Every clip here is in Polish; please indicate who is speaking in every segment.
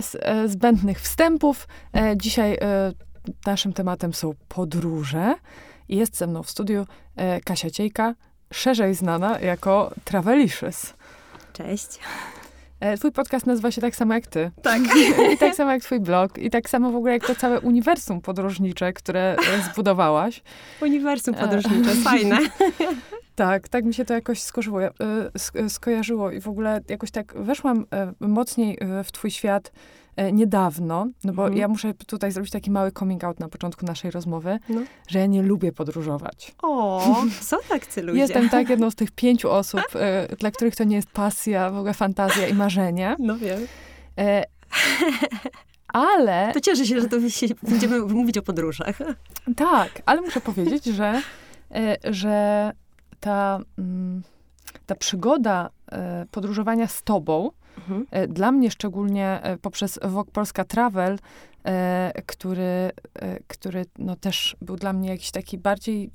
Speaker 1: bez e, zbędnych wstępów, e, dzisiaj e, naszym tematem są podróże. Jest ze mną w studiu Kasia Ciejka, szerzej znana jako Travelicious.
Speaker 2: Cześć.
Speaker 1: Twój podcast nazywa się tak samo jak ty.
Speaker 2: Tak.
Speaker 1: I tak samo jak twój blog. I tak samo w ogóle jak to całe uniwersum podróżnicze, które zbudowałaś.
Speaker 2: Uniwersum podróżnicze, fajne.
Speaker 1: Tak, tak mi się to jakoś skojarzyło, e, sk- skojarzyło i w ogóle jakoś tak weszłam e, mocniej w twój świat e, niedawno, no bo
Speaker 2: Mhm.
Speaker 1: ja muszę tutaj zrobić taki mały coming out na początku naszej rozmowy,
Speaker 2: No.
Speaker 1: że ja nie lubię podróżować.
Speaker 2: O, są tak ludzie.
Speaker 1: Jestem tak jedną z tych pięciu osób, e, dla których to nie jest pasja, w ogóle fantazja i marzenie.
Speaker 2: No wiem.
Speaker 1: E, ale
Speaker 2: To cieszę się, że to będziemy mówić o podróżach.
Speaker 1: Tak, ale muszę powiedzieć, że, że ta, mm, ta przygoda e, podróżowania z tobą,
Speaker 2: Mhm.
Speaker 1: e, dla mnie szczególnie e, poprzez Wok Polska Travel, który, który no też był dla mnie jakiś taki bardziej,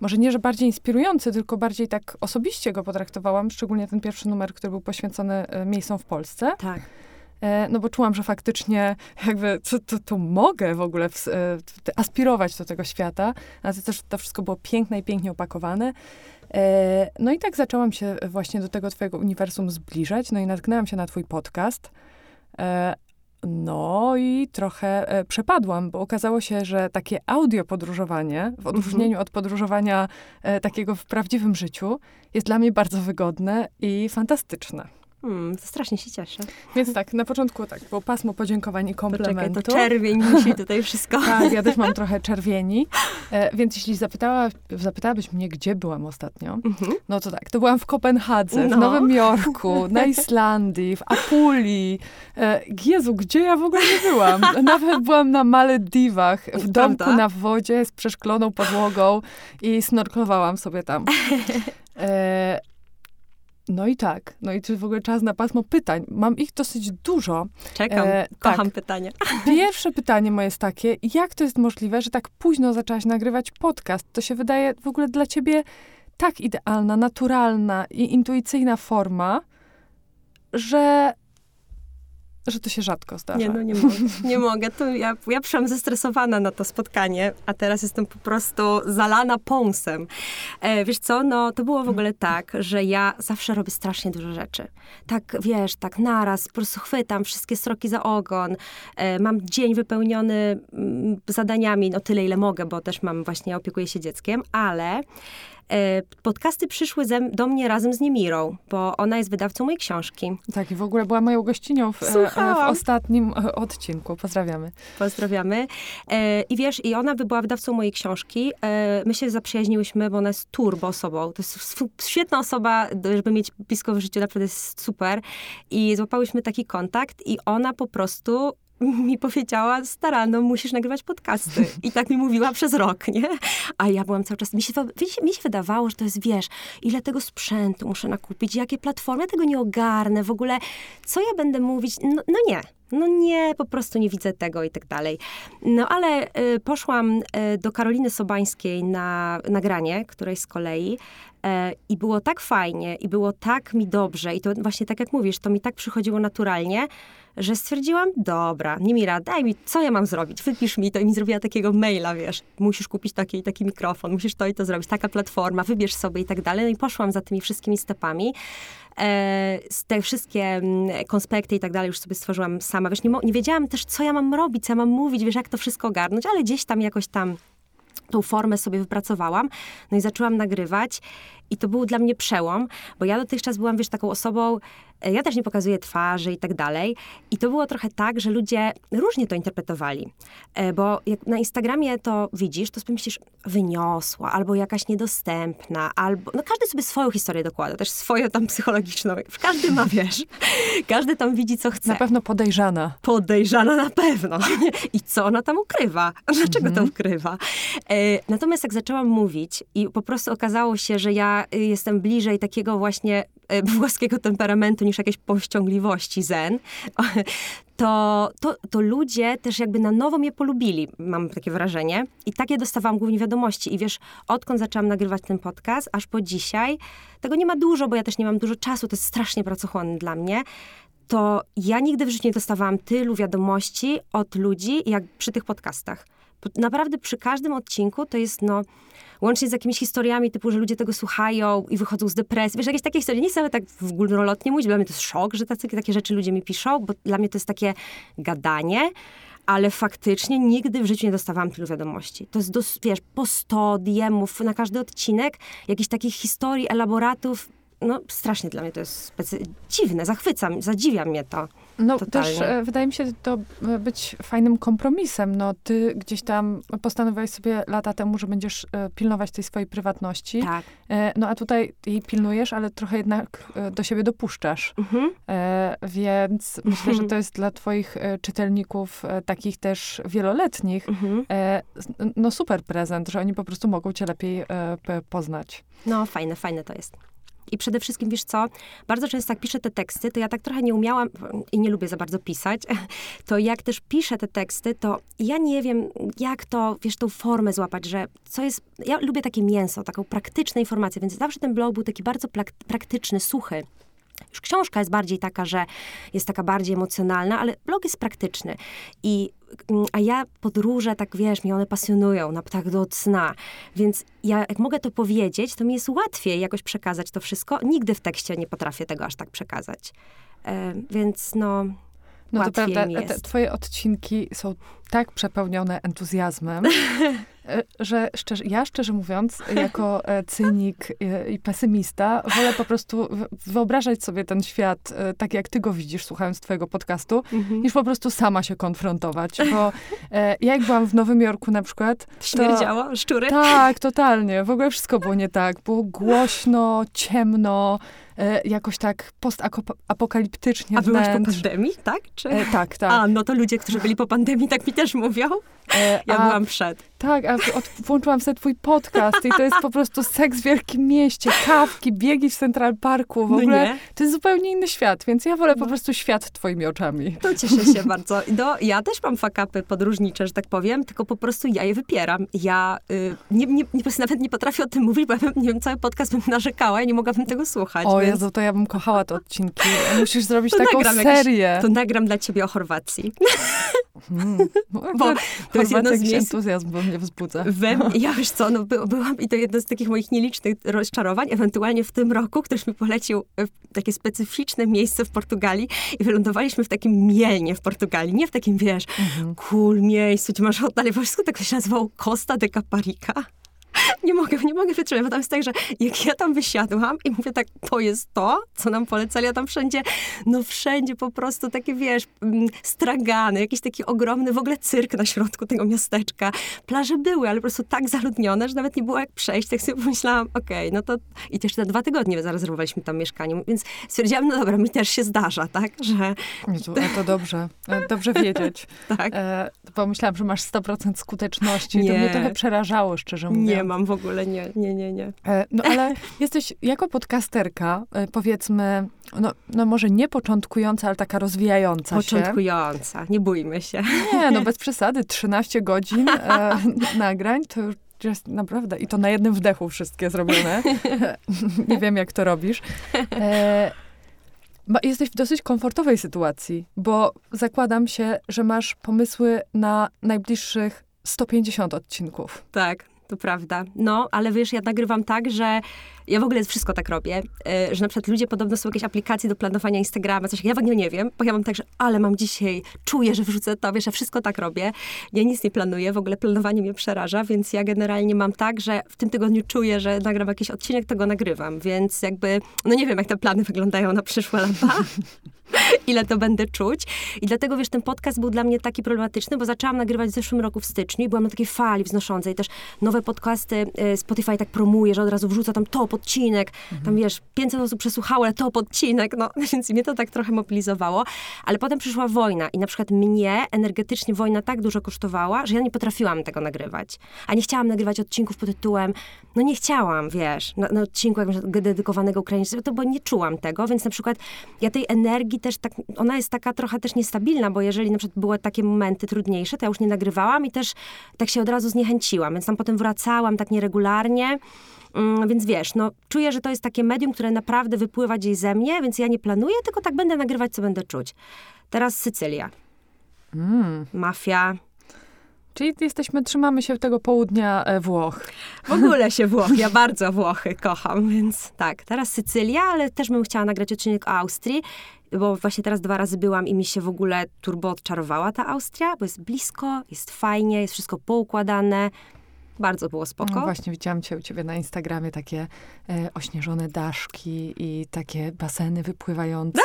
Speaker 1: może nie, że bardziej inspirujący, tylko bardziej tak osobiście go potraktowałam, szczególnie ten pierwszy numer, który był poświęcony miejscom w Polsce.
Speaker 2: Tak.
Speaker 1: E, No bo czułam, że faktycznie jakby to, to, to mogę w ogóle ws- e, aspirować do tego świata, a to też to wszystko było piękne i pięknie opakowane. E, No i tak zaczęłam się właśnie do tego twojego uniwersum zbliżać, no i natknęłam się na twój podcast. No i trochę przepadłam, bo okazało się, że takie audio podróżowanie, w odróżnieniu od podróżowania takiego w prawdziwym życiu, jest dla mnie bardzo wygodne i fantastyczne.
Speaker 2: Hmm, to strasznie się cieszę.
Speaker 1: Więc tak, na początku tak, było pasmo podziękowań i
Speaker 2: Poczekaj,
Speaker 1: komplementu.
Speaker 2: to czerwień musi tutaj wszystko.
Speaker 1: Tak, ja też mam trochę czerwieni. E, więc jeśli zapytała, zapytałabyś mnie, gdzie byłam ostatnio,
Speaker 2: Mhm.
Speaker 1: no to tak, to byłam w Kopenhadze, w
Speaker 2: No.
Speaker 1: Nowym Jorku, na Islandii, w Apulii. E, Jezu, gdzie ja w ogóle nie byłam? Nawet byłam na Malediwach, w domku
Speaker 2: Prawda?
Speaker 1: na wodzie z przeszkloną podłogą i snorklowałam sobie tam. E, no i tak, no i czy w ogóle czas na pasmo pytań? Mam ich dosyć dużo.
Speaker 2: Czekam,
Speaker 1: E,
Speaker 2: kocham
Speaker 1: tak.
Speaker 2: pytanie.
Speaker 1: Pierwsze pytanie moje jest takie, jak to jest możliwe, że tak późno zaczęłaś nagrywać podcast? To się wydaje w ogóle dla ciebie tak idealna, naturalna i intuicyjna forma, że, że to się rzadko zdarza.
Speaker 2: Nie, no nie mogę. Nie mogę. To ja, ja przyszłam zestresowana na to spotkanie, a teraz jestem po prostu zalana pąsem. E, wiesz co, no to było w ogóle tak, że ja zawsze robię strasznie dużo rzeczy. Tak, wiesz, tak naraz, po prostu chwytam wszystkie sroki za ogon. E, mam dzień wypełniony mm, zadaniami, no tyle, ile mogę, bo też mam właśnie, opiekuję się dzieckiem, ale podcasty przyszły ze, do mnie razem z Niemirą, bo ona jest wydawcą mojej książki.
Speaker 1: Tak, i w ogóle była moją gościnią w, e, e, w ostatnim e, odcinku. Pozdrawiamy.
Speaker 2: Pozdrawiamy. E, I wiesz, i ona by była wydawcą mojej książki. E, my się zaprzyjaźniłyśmy, bo ona jest turbo osobą. To jest świetna osoba, żeby mieć blisko w życiu, naprawdę jest super. I złapałyśmy taki kontakt i ona po prostu mi powiedziała, stara, no musisz nagrywać podcasty. I tak mi mówiła przez rok, nie? A ja byłam cały czas, mi się, mi się, wydawało, że to jest, wiesz, ile tego sprzętu muszę nakupić, jakie platformy, ja tego nie ogarnę, w ogóle, co ja będę mówić? No, no nie. No nie, po prostu nie widzę tego i tak dalej. No ale y, poszłam y, do Karoliny Sobańskiej na nagranie, której z kolei e, i było tak fajnie i było tak mi dobrze i to właśnie tak jak mówisz, to mi tak przychodziło naturalnie, że stwierdziłam, dobra, Nimira, daj mi, co ja mam zrobić? Wypisz mi to i mi zrobiła takiego maila, wiesz, musisz kupić taki taki mikrofon, musisz to i to zrobić, taka platforma, wybierz sobie i tak dalej. No i poszłam za tymi wszystkimi stepami. E, te wszystkie mm, konspekty i tak dalej już sobie stworzyłam sama. Wiesz, nie, nie wiedziałam też, co ja mam robić, co ja mam mówić, wiesz, jak to wszystko ogarnąć, ale gdzieś tam jakoś tam tą formę sobie wypracowałam. No i zaczęłam nagrywać i to był dla mnie przełom, bo ja dotychczas byłam, wiesz, taką osobą, ja też nie pokazuję twarzy i tak dalej. I to było trochę tak, że ludzie różnie to interpretowali. E, Bo jak na Instagramie to widzisz, to sobie myślisz, wyniosła, albo jakaś niedostępna, albo... No każdy sobie swoją historię dokłada, też swoją tam psychologiczną. Każdy ma, wiesz, każdy tam widzi, co chce
Speaker 1: Na pewno podejrzana.
Speaker 2: podejrzana na pewno. I co ona tam ukrywa? Dlaczego to ukrywa? E, natomiast jak zaczęłam mówić i po prostu okazało się, że ja y, jestem bliżej takiego właśnie e, włoskiego temperamentu niż jakiejś powściągliwości zen, to, to, to ludzie też jakby na nowo mnie polubili, mam takie wrażenie. I takie dostawałam głównie wiadomości. I wiesz, odkąd zaczęłam nagrywać ten podcast, aż po dzisiaj, tego nie ma dużo, bo ja też nie mam dużo czasu, to jest strasznie pracochłonne dla mnie, to ja nigdy w życiu nie dostawałam tylu wiadomości od ludzi, jak przy tych podcastach. Naprawdę przy każdym odcinku to jest, no, łącznie z jakimiś historiami typu, że ludzie tego słuchają i wychodzą z depresji. Wiesz, jakieś takie historie, nie chcę tak w górnolotnie mówić, dla mnie to jest szok, że tacy, takie rzeczy ludzie mi piszą, bo dla mnie to jest takie gadanie, ale faktycznie nigdy w życiu nie dostawałam tylu wiadomości. To jest, dos, wiesz, po 100 diemów na każdy odcinek, jakichś takich historii, elaboratów, no strasznie dla mnie to jest specy- dziwne, zachwycam, zadziwia mnie to.
Speaker 1: No
Speaker 2: Totalnie.
Speaker 1: też e, wydaje mi się to e, być fajnym kompromisem. No ty gdzieś tam postanowiłeś sobie lata temu, że będziesz e, pilnować tej swojej prywatności.
Speaker 2: Tak.
Speaker 1: E, no a tutaj jej pilnujesz, ale trochę jednak e, do siebie dopuszczasz.
Speaker 2: Mhm.
Speaker 1: E, więc myślę, że to jest dla twoich czytelników takich też wieloletnich
Speaker 2: Mhm.
Speaker 1: no super prezent, że oni po prostu mogą cię lepiej poznać.
Speaker 2: No, fajne, fajne to jest. I przede wszystkim, wiesz co, bardzo często jak piszę te teksty, to ja tak trochę nie umiałam i nie lubię za bardzo pisać, to jak też piszę te teksty, to ja nie wiem, jak to, wiesz, tą formę złapać, że co jest, ja lubię takie mięso, taką praktyczną informację, więc zawsze ten blog był taki bardzo praktyczny, suchy. Już książka jest bardziej taka, że jest taka bardziej emocjonalna, ale blog jest praktyczny. I, mm, a ja podróże, tak wiesz, mnie one pasjonują, na tak do cna. Więc ja, jak mogę to powiedzieć, to mi jest łatwiej jakoś przekazać to wszystko. Nigdy w tekście nie potrafię tego aż tak przekazać. E, więc no,
Speaker 1: No to prawda, te twoje odcinki są tak przepełnione entuzjazmem, e, że szczerze, ja szczerze mówiąc, jako e, cynik e, i pesymista, wolę po prostu wyobrażać sobie ten świat tak, jak ty go widzisz, słuchając twojego podcastu, niż po prostu sama się konfrontować, bo ja jak byłam w Nowym Jorku na przykład,
Speaker 2: śmierdziało, szczury.
Speaker 1: tak, totalnie. W ogóle wszystko było nie tak. Było głośno, ciemno, e, jakoś tak postapokaliptycznie
Speaker 2: A byłaś po
Speaker 1: wnętrz.
Speaker 2: pandemii, tak? Czy...
Speaker 1: E, tak, tak.
Speaker 2: A, no to ludzie, którzy byli po pandemii, tak mi też mówią.
Speaker 1: E,
Speaker 2: Ja
Speaker 1: a,
Speaker 2: byłam przed.
Speaker 1: Tak, a od, włączyłam sobie twój podcast i to jest po prostu seks w wielkim mieście, kawki, biegi w Central Parku. W
Speaker 2: No
Speaker 1: ogóle
Speaker 2: nie?
Speaker 1: to jest zupełnie inny świat, więc ja wolę po
Speaker 2: No.
Speaker 1: prostu świat twoimi oczami.
Speaker 2: To cieszę się bardzo. No, ja też mam fakapy podróżnicze, że tak powiem, tylko po prostu ja je wypieram. Ja y, nie, nie, nie, po nawet nie potrafię o tym mówić, bo ja bym, nie wiem, cały podcast bym narzekała i nie mogłabym tego słuchać.
Speaker 1: O
Speaker 2: więc
Speaker 1: Jezu, to ja bym kochała te odcinki. Musisz zrobić
Speaker 2: To
Speaker 1: taką
Speaker 2: jakiś-
Speaker 1: serię.
Speaker 2: To nagram dla ciebie o Chorwacji.
Speaker 1: Mm.
Speaker 2: Bo
Speaker 1: Bo
Speaker 2: to jest jedno z miejsc-
Speaker 1: entuzjazm we mnie wzbudza.
Speaker 2: We ja wiesz co, no by, byłam i to jedno z takich moich nielicznych rozczarowań, ewentualnie w tym roku ktoś mi polecił e, takie specyficzne miejsce w Portugalii i wylądowaliśmy w takim Mielnie w Portugalii, nie w takim, wiesz,
Speaker 1: Mhm.
Speaker 2: cool miejscu, gdzie masz hotel, po wszystko tak to się nazywało Costa de Caparica. Nie mogę, nie mogę wytrzymać, bo tam jest tak, że jak ja tam wysiadłam i mówię tak, to jest to, co nam polecali, a tam wszędzie, no wszędzie po prostu takie, wiesz, mm, stragany, jakiś taki ogromny w ogóle cyrk na środku tego miasteczka. Plaże były, ale po prostu tak zaludnione, że nawet nie było jak przejść. Tak sobie pomyślałam, okej, no to i też na dwa tygodnie zarezerwowaliśmy tam mieszkanie, więc stwierdziłam, no dobra, mi też się zdarza, tak, że
Speaker 1: Jezu, to dobrze. Dobrze wiedzieć.
Speaker 2: tak.
Speaker 1: E, pomyślałam, że masz 100% skuteczności. To
Speaker 2: Nie.
Speaker 1: mnie trochę przerażało, szczerze mówiąc.
Speaker 2: Nie mam w ogóle, nie, nie, nie, nie.
Speaker 1: E, No ale jesteś jako podcasterka, e, powiedzmy, no, no może nie początkująca, ale taka rozwijająca się.
Speaker 2: Początkująca, nie bójmy się.
Speaker 1: Nie, no bez przesady. 13 godzin e, nagrań to już jest naprawdę, i to na jednym wdechu wszystkie zrobione. nie wiem, jak to robisz. E, jesteś w dosyć komfortowej sytuacji, bo zakładam się, że masz pomysły na najbliższych 150 odcinków.
Speaker 2: Tak, to prawda. No, ale wiesz, ja nagrywam tak, że ja w ogóle wszystko tak robię, y, że na przykład ludzie podobno są jakieś aplikacje do planowania Instagrama, coś, ja w ogóle nie wiem, bo ja mam tak, że ale mam dzisiaj, czuję, że wrzucę to, wiesz, ja wszystko tak robię. Ja nic nie planuję, w ogóle planowanie mnie przeraża, więc ja generalnie mam tak, że w tym tygodniu czuję, że nagram jakiś odcinek, to go nagrywam, więc jakby, no nie wiem, jak te plany wyglądają na przyszłe lata. ile to będę czuć. I dlatego, wiesz, ten podcast był dla mnie taki problematyczny, bo zaczęłam nagrywać w zeszłym roku w styczniu i byłam na takiej fali wznoszącej. Też nowe podcasty e, Spotify tak promuje, że od razu wrzuca tam top odcinek. Tam, wiesz, 500 osób przesłuchało, ale top odcinek. No, więc mnie to tak trochę mobilizowało. Ale potem przyszła wojna i na przykład mnie energetycznie wojna tak dużo kosztowała, że ja nie potrafiłam tego nagrywać. A nie chciałam nagrywać odcinków pod tytułem, no nie chciałam, wiesz, na, na odcinku jakimś dedykowanego Ukraińcom, to bo nie czułam tego, więc na przykład ja tej energii też tak, ona jest taka trochę też niestabilna, bo jeżeli na przykład były takie momenty trudniejsze, to ja już nie nagrywałam i też tak się od razu zniechęciłam, więc tam potem wracałam tak nieregularnie. Mm, więc wiesz, no czuję, że to jest takie medium, które naprawdę wypływa gdzieś ze mnie, więc ja nie planuję, tylko tak będę nagrywać, co będę czuć. Teraz Sycylia.
Speaker 1: Mm.
Speaker 2: Mafia.
Speaker 1: Czyli jesteśmy, trzymamy się tego południa e, Włoch.
Speaker 2: W ogóle się Włochy, ja bardzo Włochy kocham, więc tak. Teraz Sycylia, ale też bym chciała nagrać odcinek o Austrii, bo właśnie teraz dwa razy byłam i mi się w ogóle turbo odczarowała ta Austria, bo jest blisko, jest fajnie, jest wszystko poukładane. Bardzo było spoko.
Speaker 1: No właśnie widziałam cię u ciebie na Instagramie takie e, ośnieżone daszki i takie baseny wypływające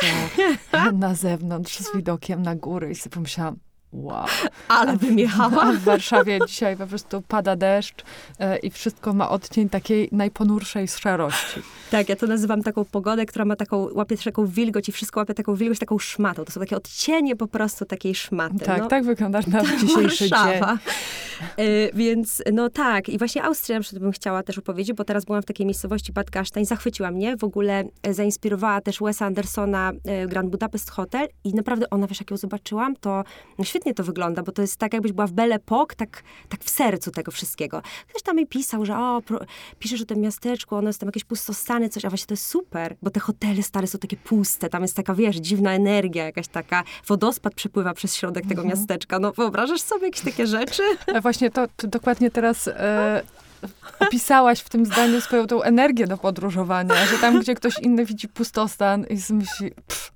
Speaker 1: na zewnątrz z widokiem na góry i sobie pomyślałam, wow.
Speaker 2: Ale bym jechała.
Speaker 1: A w Warszawie dzisiaj po prostu pada deszcz e, i wszystko ma odcień takiej najponurszej szarości.
Speaker 2: Tak, ja to nazywam taką pogodę, która ma taką, łapie taką wilgoć i wszystko łapie taką wilgoć, taką szmatą. To są takie odcienie po prostu takiej szmaty.
Speaker 1: Tak,
Speaker 2: no.
Speaker 1: tak wygląda nasz dzisiejszy
Speaker 2: Warszawa.
Speaker 1: dzień.
Speaker 2: Y, więc no tak, i właśnie Austrię na przykład bym chciała też opowiedzieć, bo teraz byłam w takiej miejscowości Bad Gastein, zachwyciła mnie, w ogóle e, zainspirowała też Wesa Andersona e, Grand Budapest Hotel i naprawdę ona, wiesz, jak ją zobaczyłam, to no świetnie to wygląda, bo to jest tak, jakbyś była w Belle Époque, tak, tak w sercu tego wszystkiego. Ktoś tam mi pisał, że o, pro, piszesz o tym miasteczku, ono jest tam jakieś pustostany, coś, a właśnie to jest super, bo te hotele stare są takie puste, tam jest taka, wiesz, dziwna energia, jakaś taka, wodospad przepływa przez środek tego miasteczka. No wyobrażasz sobie jakieś takie rzeczy?
Speaker 1: A właśnie to, to dokładnie teraz e, opisałaś w tym zdaniu swoją tą energię do podróżowania, że tam, gdzie ktoś inny widzi pustostan i myśli, pff,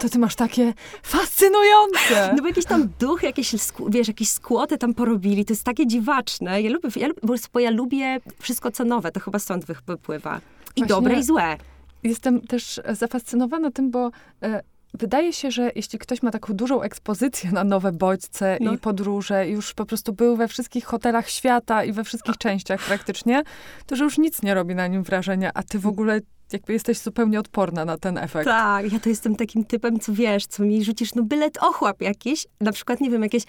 Speaker 1: to ty masz takie fascynujące.
Speaker 2: No bo jakiś tam duch, jakieś, wiesz, jakieś skłoty tam porobili, to jest takie dziwaczne. Ja lubię, ja, lubię- bo ja lubię wszystko, co nowe, to chyba stąd wy- wypływa. I
Speaker 1: Właśnie-
Speaker 2: dobre, i złe.
Speaker 1: Jestem też zafascynowana tym, bo e, wydaje się, że jeśli ktoś ma taką dużą ekspozycję na nowe bodźce
Speaker 2: No.
Speaker 1: i podróże, już po prostu był we wszystkich hotelach świata i we wszystkich częściach praktycznie, to że już nic nie robi na nim wrażenia, a ty w ogóle jakby jesteś zupełnie odporna na ten efekt.
Speaker 2: Tak, ja to jestem takim typem, co wiesz, co mi rzucisz, no byle ochłap jakiś, na przykład, nie wiem, jakieś,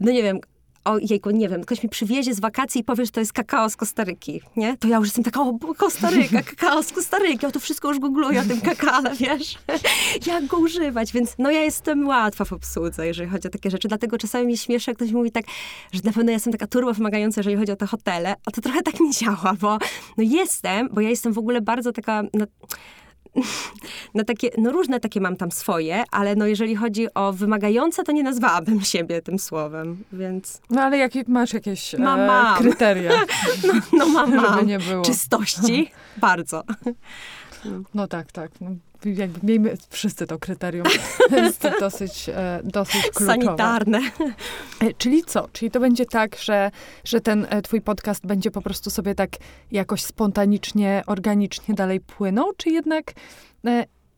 Speaker 2: no nie wiem, o jejku, nie wiem, ktoś mi przywiezie z wakacji i powie, że to jest kakao z Kostaryki, nie? To ja już jestem taka, o, Kostaryka, kakao z Kostaryki, o to wszystko już googluję o tym kakale, wiesz? Jak go używać, więc no ja jestem łatwa w obsłudze, jeżeli chodzi o takie rzeczy, dlatego czasami mi śmieszy, jak ktoś mówi tak, że na pewno ja jestem taka turbo wymagająca, jeżeli chodzi o te hotele, a to trochę tak nie działa, bo no jestem, bo ja jestem w ogóle bardzo taka... No, no takie, no różne takie mam tam swoje, ale no jeżeli chodzi o wymagające, to nie nazwałabym siebie tym słowem, więc
Speaker 1: No ale jakie, masz jakieś e,
Speaker 2: Mam, mam.
Speaker 1: kryteria,
Speaker 2: no, no mam, mam.
Speaker 1: nie było.
Speaker 2: czystości, bardzo.
Speaker 1: No tak, tak. No, jakby miejmy wszyscy to kryterium. jest to dosyć, e, dosyć kluczowe.
Speaker 2: Sanitarne.
Speaker 1: E, Czyli co? Czyli to będzie tak, że, że ten e, twój podcast będzie po prostu sobie tak jakoś spontanicznie, organicznie dalej płynął, czy jednak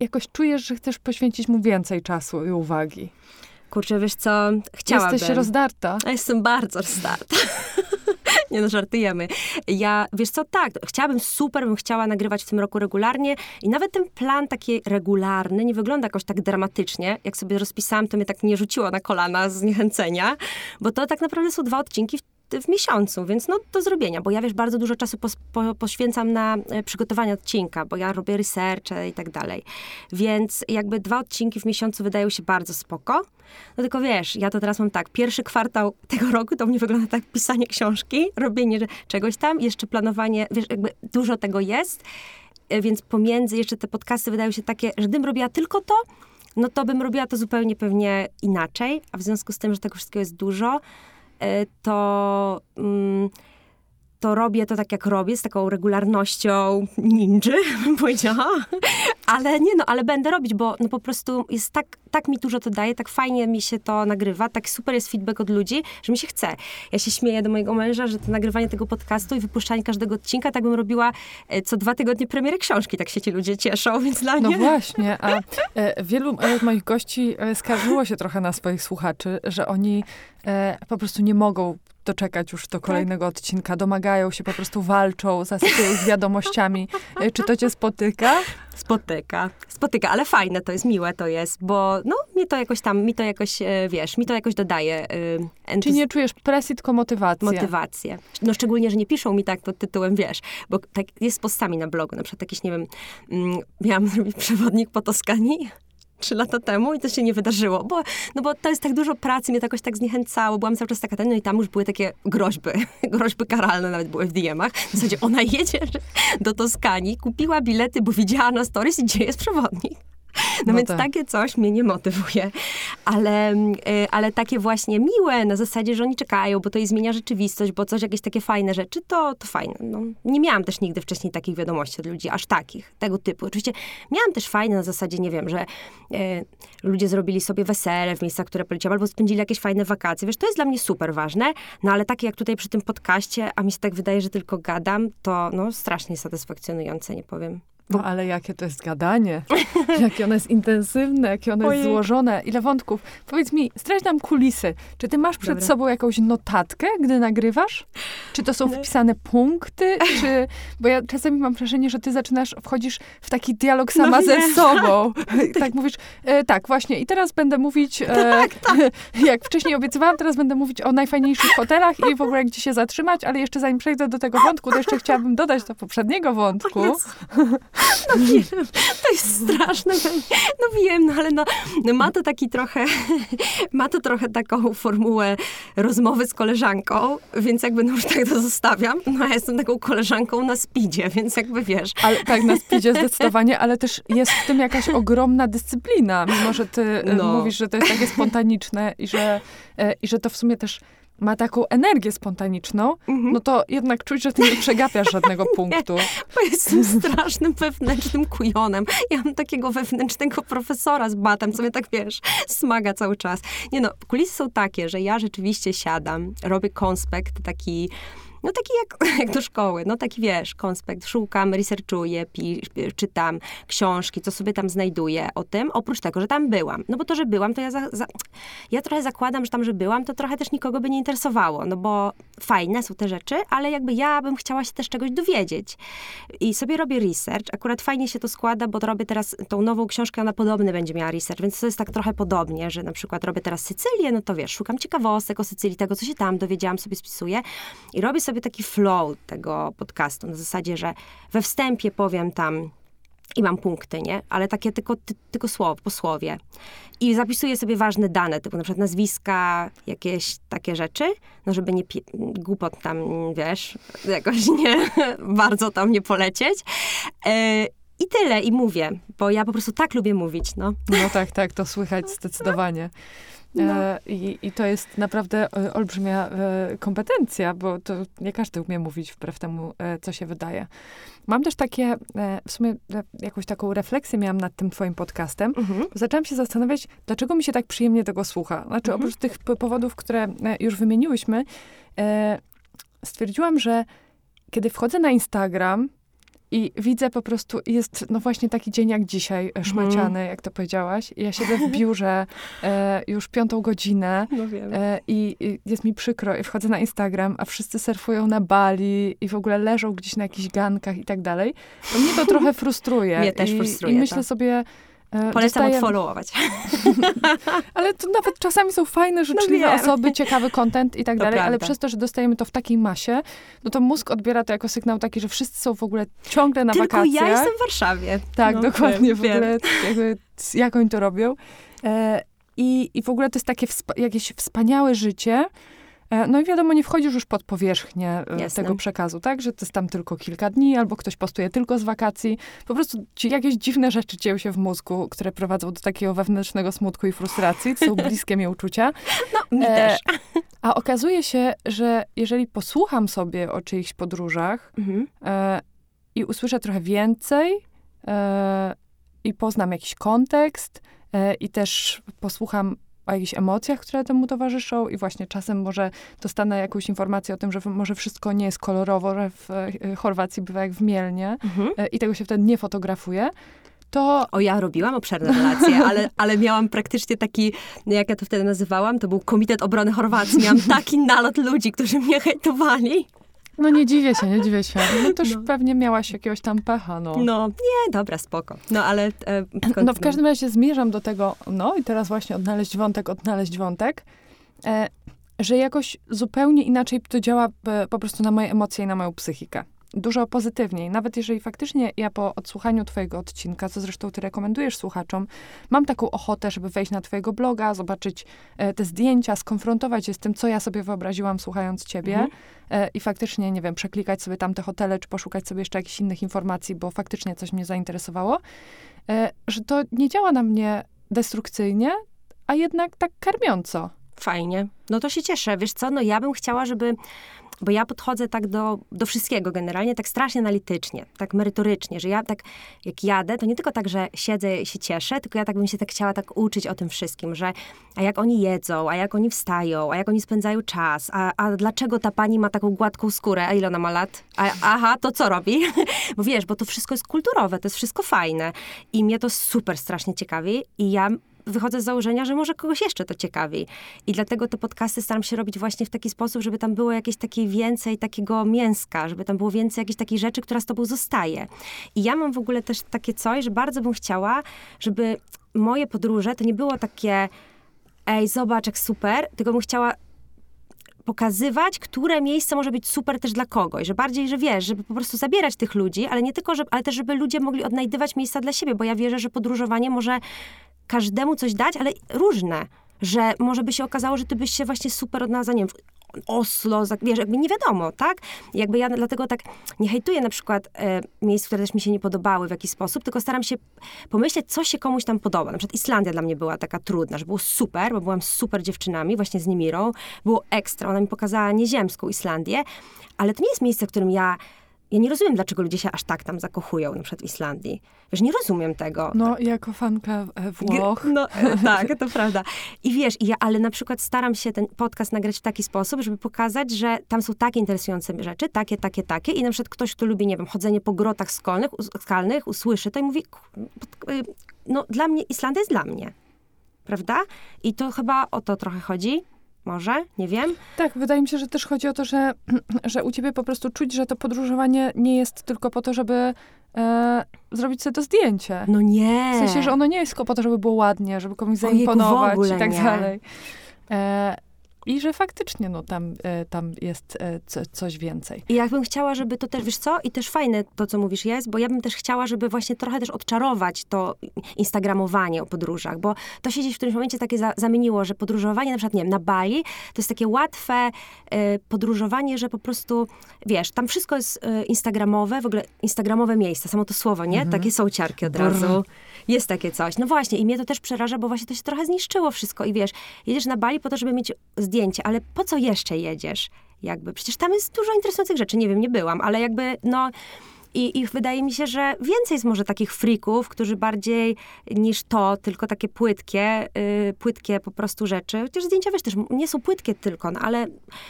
Speaker 1: jakoś czujesz, że chcesz poświęcić mu więcej czasu i uwagi?
Speaker 2: Kurczę, wiesz co, chciałabym.
Speaker 1: Jesteś rozdarta.
Speaker 2: Ja jestem bardzo rozdarta. Nie no, żartujemy. Ja, wiesz co, tak, chciałabym, super bym chciała nagrywać w tym roku regularnie i nawet ten plan taki regularny nie wygląda jakoś tak dramatycznie. Jak sobie rozpisałam, to mnie tak nie rzuciło na kolana z zniechęcenia, bo to tak naprawdę są dwa odcinki w w miesiącu, więc no do zrobienia, bo ja wiesz, bardzo dużo czasu pos, po, poświęcam na e, przygotowanie odcinka, bo ja robię researche i tak dalej. Więc jakby dwa odcinki w miesiącu wydają się bardzo spoko. No tylko wiesz, ja to teraz mam tak, pierwszy kwartał tego roku to mnie wygląda tak pisanie książki, robienie czegoś tam, jeszcze planowanie, wiesz, jakby dużo tego jest, e, więc pomiędzy jeszcze te podcasty wydają się takie, że gdybym robiła tylko to, no to bym robiła to zupełnie pewnie inaczej, a w związku z tym, że tego wszystkiego jest dużo, to, mm, to robię to tak, jak robię, z taką regularnością ninja, bym powiedziała. Ale nie no, ale będę robić, bo no po prostu jest tak, tak mi dużo to daje, tak fajnie mi się to nagrywa, tak super jest feedback od ludzi, że mi się chce. Ja się śmieję do mojego męża, że to nagrywanie tego podcastu i wypuszczanie każdego odcinka, tak bym robiła e, co dwa tygodnie premiery książki, tak się ci ludzie cieszą, więc dla
Speaker 1: No
Speaker 2: mnie...
Speaker 1: właśnie, a e, wielu e, moich gości skarżyło się trochę na swoich słuchaczy, że oni po prostu nie mogą doczekać już do kolejnego odcinka, domagają się, po prostu walczą, zasypiają ich wiadomościami. E, czy to cię spotyka?
Speaker 2: Spotyka, spotyka, ale fajne to jest, miłe to jest, bo no, mnie to jakoś tam, mi to jakoś, e, wiesz, mi to jakoś dodaje
Speaker 1: Czy
Speaker 2: entuz-
Speaker 1: nie czujesz presji, tylko motywację?
Speaker 2: motywację. No szczególnie, że nie piszą mi tak pod tytułem, wiesz, bo tak jest z postami na blogu, na przykład jakiś, nie wiem, mm, miałam zrobić przewodnik po Toskanii trzy lata temu i to się nie wydarzyło, bo, no bo to jest tak dużo pracy, mnie to jakoś tak zniechęcało, byłam cały czas taka ten, no i tam już były takie groźby, groźby karalne nawet były w DM-ach. W zasadzie ona jedzie do Toskanii, kupiła bilety, bo widziała na stories, gdzie jest przewodnik. No,
Speaker 1: No
Speaker 2: więc
Speaker 1: tak.
Speaker 2: takie coś mnie nie motywuje. Ale, y, ale takie właśnie miłe, na zasadzie, że oni czekają, bo to jej zmienia rzeczywistość, bo coś, jakieś takie fajne rzeczy, to, to fajne. No, nie miałam też nigdy wcześniej takich wiadomości od ludzi, aż takich, tego typu. Oczywiście miałam też fajne na zasadzie, nie wiem, że e, ludzie zrobili sobie wesele w miejscach, które poleciałam, albo spędzili jakieś fajne wakacje. Wiesz, to jest dla mnie super ważne, no ale takie jak tutaj przy tym podcaście, a mi się tak wydaje, że tylko gadam, to no strasznie satysfakcjonujące, nie powiem.
Speaker 1: No ale jakie to jest gadanie, jakie ono jest intensywne, jakie ono jest złożone, ile wątków. Powiedz mi, zdradź nam kulisy. Czy ty masz przed
Speaker 2: Dobra.
Speaker 1: sobą jakąś notatkę, gdy nagrywasz? Czy to są wpisane punkty? Czy... Bo ja czasami mam wrażenie, że ty zaczynasz, wchodzisz w taki dialog sama ze
Speaker 2: wiem.
Speaker 1: sobą. tak mówisz, e, tak właśnie i teraz będę mówić, e, jak wcześniej obiecywałam, teraz będę mówić o najfajniejszych hotelach i w ogóle gdzie się zatrzymać, ale jeszcze zanim przejdę do tego wątku, to jeszcze chciałabym dodać do poprzedniego wątku.
Speaker 2: No wiem, to jest straszne. No wiem, no ale no, no ma to taki trochę, ma to trochę taką formułę rozmowy z koleżanką, więc jakby no już tak to zostawiam. No ja jestem taką koleżanką na speedzie, więc jakby wiesz.
Speaker 1: Ale tak, na speedzie zdecydowanie, ale też jest w tym jakaś ogromna dyscyplina, mimo że ty e,
Speaker 2: No.
Speaker 1: mówisz, że to jest takie spontaniczne i że, e, i że to w sumie też ma taką energię spontaniczną,
Speaker 2: Mhm.
Speaker 1: no to jednak czuć, że ty nie przegapiasz żadnego punktu.
Speaker 2: Bo jestem strasznym wewnętrznym kujonem. Ja mam takiego wewnętrznego profesora z batem, co mnie tak, wiesz, smaga cały czas. Nie no, kulisy są takie, że ja rzeczywiście siadam, robię konspekt taki... No taki jak, jak do szkoły, no taki wiesz, konspekt, szukam, researchuję, pi, czytam książki, co sobie tam znajduję o tym, oprócz tego, że tam byłam. No bo to, że byłam, to ja, za, za, ja trochę zakładam, że tam, że byłam, to trochę też nikogo by nie interesowało, no bo fajne są te rzeczy, ale jakby ja bym chciała się też czegoś dowiedzieć. I sobie robię research. Akurat fajnie się to składa, bo robię teraz tą nową książkę, ona podobny będzie miała research, więc to jest tak trochę podobnie, że na przykład robię teraz Sycylię, no to wiesz, szukam ciekawostek o Sycylii, tego, co się tam dowiedziałam, sobie spisuję i robię sobie taki flow tego podcastu, na zasadzie, że we wstępie powiem tam i mam punkty, nie? Ale takie tylko, ty, tylko słowo, po słowie. I zapisuję sobie ważne dane, typu na przykład nazwiska, jakieś takie rzeczy, no żeby nie pi- głupot tam, wiesz, jakoś nie, bardzo tam nie polecieć. E, I tyle, i mówię, bo ja po prostu tak lubię mówić, no.
Speaker 1: No tak, tak, to słychać zdecydowanie.
Speaker 2: No.
Speaker 1: E, i, I to jest naprawdę e, olbrzymia e, kompetencja, bo to nie każdy umie mówić wbrew temu, co się wydaje. Mam też takie, w sumie jakąś taką refleksję miałam nad tym twoim podcastem,
Speaker 2: Mhm.
Speaker 1: zaczęłam się zastanawiać, dlaczego mi się tak przyjemnie tego słucha. Znaczy,
Speaker 2: Mhm.
Speaker 1: oprócz tych powodów, które już wymieniłyśmy, stwierdziłam, że kiedy wchodzę na Instagram i widzę po prostu, jest no właśnie taki dzień jak dzisiaj, e, szmaciany, jak to powiedziałaś. I ja siedzę w biurze e, już piątą godzinę
Speaker 2: No wiem.
Speaker 1: e, i, i jest mi przykro i wchodzę na Instagram, a wszyscy surfują na Bali i w ogóle leżą gdzieś na jakichś gankach i tak dalej. To mnie to trochę frustruje.
Speaker 2: Mnie też
Speaker 1: I,
Speaker 2: frustruje
Speaker 1: I myślę
Speaker 2: to.
Speaker 1: sobie... e,
Speaker 2: Polecam
Speaker 1: dostaję-
Speaker 2: odfollowować.
Speaker 1: ale to nawet czasami są fajne, życzliwe
Speaker 2: No
Speaker 1: osoby, ciekawy content i tak
Speaker 2: To
Speaker 1: dalej, ale
Speaker 2: prawda.
Speaker 1: przez to, że dostajemy to w takiej masie, no to mózg odbiera to jako sygnał taki, że wszyscy są w ogóle ciągle na
Speaker 2: Tylko
Speaker 1: wakacjach.
Speaker 2: ja jestem w Warszawie.
Speaker 1: Tak,
Speaker 2: No,
Speaker 1: dokładnie,
Speaker 2: wiem,
Speaker 1: w ogóle jakby, c- jak oni to robią. E, i, I w ogóle to jest takie jakieś wspaniałe życie. E, no i wiadomo, nie wchodzisz już pod powierzchnię e,
Speaker 2: Jasne.
Speaker 1: tego przekazu, tak? Że to jest tam tylko kilka dni, albo ktoś postuje tylko z wakacji. Po prostu ci jakieś dziwne rzeczy dzieją się w mózgu, które prowadzą do takiego wewnętrznego smutku i frustracji. To są bliskie mi uczucia.
Speaker 2: No, mi
Speaker 1: E,
Speaker 2: też.
Speaker 1: A okazuje się, że jeżeli posłucham sobie o czyichś podróżach,
Speaker 2: Mhm.
Speaker 1: e, i usłyszę trochę więcej e, i poznam jakiś kontekst e, i też posłucham o jakichś emocjach, które temu towarzyszą i właśnie czasem może dostanę jakąś informację o tym, że może wszystko nie jest kolorowo, że w e, Chorwacji bywa jak w Mielnie
Speaker 2: Mhm.
Speaker 1: e, i tego się wtedy nie fotografuje, to
Speaker 2: O, ja robiłam obszerne relacje, ale, ale miałam praktycznie taki, jak ja to wtedy nazywałam, to był Komitet Obrony Chorwacji. Miałam taki nalot ludzi, którzy mnie hejtowali.
Speaker 1: No nie dziwię się, nie dziwię się. No też
Speaker 2: No.
Speaker 1: pewnie miałaś jakiegoś tam pecha, no.
Speaker 2: No, nie, dobra, spoko. No, ale... E,
Speaker 1: No w każdym razie zmierzam do tego, no i teraz właśnie odnaleźć wątek, odnaleźć wątek, e, że jakoś zupełnie inaczej to działa e, po prostu na moje emocje i na moją psychikę. Dużo pozytywniej. Nawet jeżeli faktycznie ja po odsłuchaniu twojego odcinka, co zresztą ty rekomendujesz słuchaczom, mam taką ochotę, żeby wejść na twojego bloga, zobaczyć e, te zdjęcia, skonfrontować się z tym, co ja sobie wyobraziłam słuchając ciebie
Speaker 2: Mhm.
Speaker 1: e, i faktycznie, nie wiem, przeklikać sobie tam te hotele, czy poszukać sobie jeszcze jakichś innych informacji, bo faktycznie coś mnie zainteresowało, e, że to nie działa na mnie destrukcyjnie, a jednak tak karmiąco.
Speaker 2: Fajnie. No to się cieszę. Wiesz co, no ja bym chciała, żeby... Bo ja podchodzę tak do, do wszystkiego generalnie, tak strasznie analitycznie, tak merytorycznie, że ja tak jak jadę, to nie tylko tak, że siedzę i się cieszę, tylko ja tak bym się tak chciała tak uczyć o tym wszystkim, że a jak oni jedzą, a jak oni wstają, a jak oni spędzają czas, a, a dlaczego ta pani ma taką gładką skórę, a ile ona ma lat? A, aha, to co robi? bo wiesz, bo to wszystko jest kulturowe, to jest wszystko fajne i mnie to super strasznie ciekawi i ja wychodzę z założenia, że może kogoś jeszcze to ciekawi. I dlatego te podcasty staram się robić właśnie w taki sposób, żeby tam było jakieś takie więcej takiego mięska, żeby tam było więcej jakichś takich rzeczy, która z tobą zostaje. I ja mam w ogóle też takie coś, że bardzo bym chciała, żeby moje podróże to nie było takie ej, zobacz jak super, tylko bym chciała pokazywać, które miejsce może być super też dla kogoś, że bardziej, że wiesz, żeby po prostu zabierać tych ludzi, ale nie tylko, żeby, ale też, żeby ludzie mogli odnajdywać miejsca dla siebie, bo ja wierzę, że podróżowanie może każdemu coś dać, ale różne. Że może by się okazało, że ty byś się właśnie super odnalazła, nie wiem, Oslo, wiesz, jakby nie wiadomo, tak? Jakby ja dlatego tak nie hejtuję na przykład e, miejsc, które też mi się nie podobały w jakiś sposób, tylko staram się pomyśleć, co się komuś tam podoba. Na przykład Islandia dla mnie była taka trudna, że było super, bo byłam super dziewczynami, właśnie z Nimirą, było ekstra, ona mi pokazała nieziemską Islandię, ale to nie jest miejsce, w którym ja ja nie rozumiem, dlaczego ludzie się aż tak tam zakochują, na przykład w Islandii. Wiesz, nie rozumiem tego.
Speaker 1: No, jako fanka e, Włoch,
Speaker 2: No, e, tak, to prawda. I wiesz, ja, ale na przykład staram się ten podcast nagrać w taki sposób, żeby pokazać, że tam są takie interesujące rzeczy, takie, takie, takie i na przykład ktoś, kto lubi, nie wiem, chodzenie po grotach skalnych, us- skalnych usłyszy to i mówi, "Ku- y, no dla mnie, Islandia jest dla mnie. Prawda? I to chyba o to trochę chodzi. Może? Nie wiem.
Speaker 1: Tak, wydaje mi się, że też chodzi o to, że, że u ciebie po prostu czuć, że to podróżowanie nie jest tylko po to, żeby e, zrobić sobie to zdjęcie.
Speaker 2: No nie.
Speaker 1: W sensie, że ono nie jest tylko po to, żeby było ładnie, żeby komuś zaimponować i tak
Speaker 2: nie.
Speaker 1: dalej. E, I że faktycznie no, tam, e, tam jest e, co, coś więcej.
Speaker 2: I jakbym chciała, żeby to też, wiesz co, i też fajne to, co mówisz jest, bo ja bym też chciała, żeby właśnie trochę też odczarować to instagramowanie o podróżach, bo to się gdzieś w którymś momencie takie za, zamieniło, że podróżowanie na przykład, nie wiem, na Bali, to jest takie łatwe e, podróżowanie, że po prostu, wiesz, tam wszystko jest instagramowe, w ogóle instagramowe miejsca, samo to słowo, nie? Takie są ciarki od
Speaker 1: Brr.
Speaker 2: razu. Jest takie coś. No właśnie, i mnie to też przeraża, bo właśnie to się trochę zniszczyło wszystko i wiesz, jedziesz na Bali po to, żeby mieć zdjęcie, ale po co jeszcze jedziesz? Jakby, przecież tam jest dużo interesujących rzeczy, nie wiem, nie byłam, ale jakby, no... I, I wydaje mi się, że więcej jest może takich frików, którzy bardziej niż to, tylko takie płytkie, y, płytkie po prostu rzeczy. Chociaż zdjęcia, wiesz, też nie są płytkie tylko, no, ale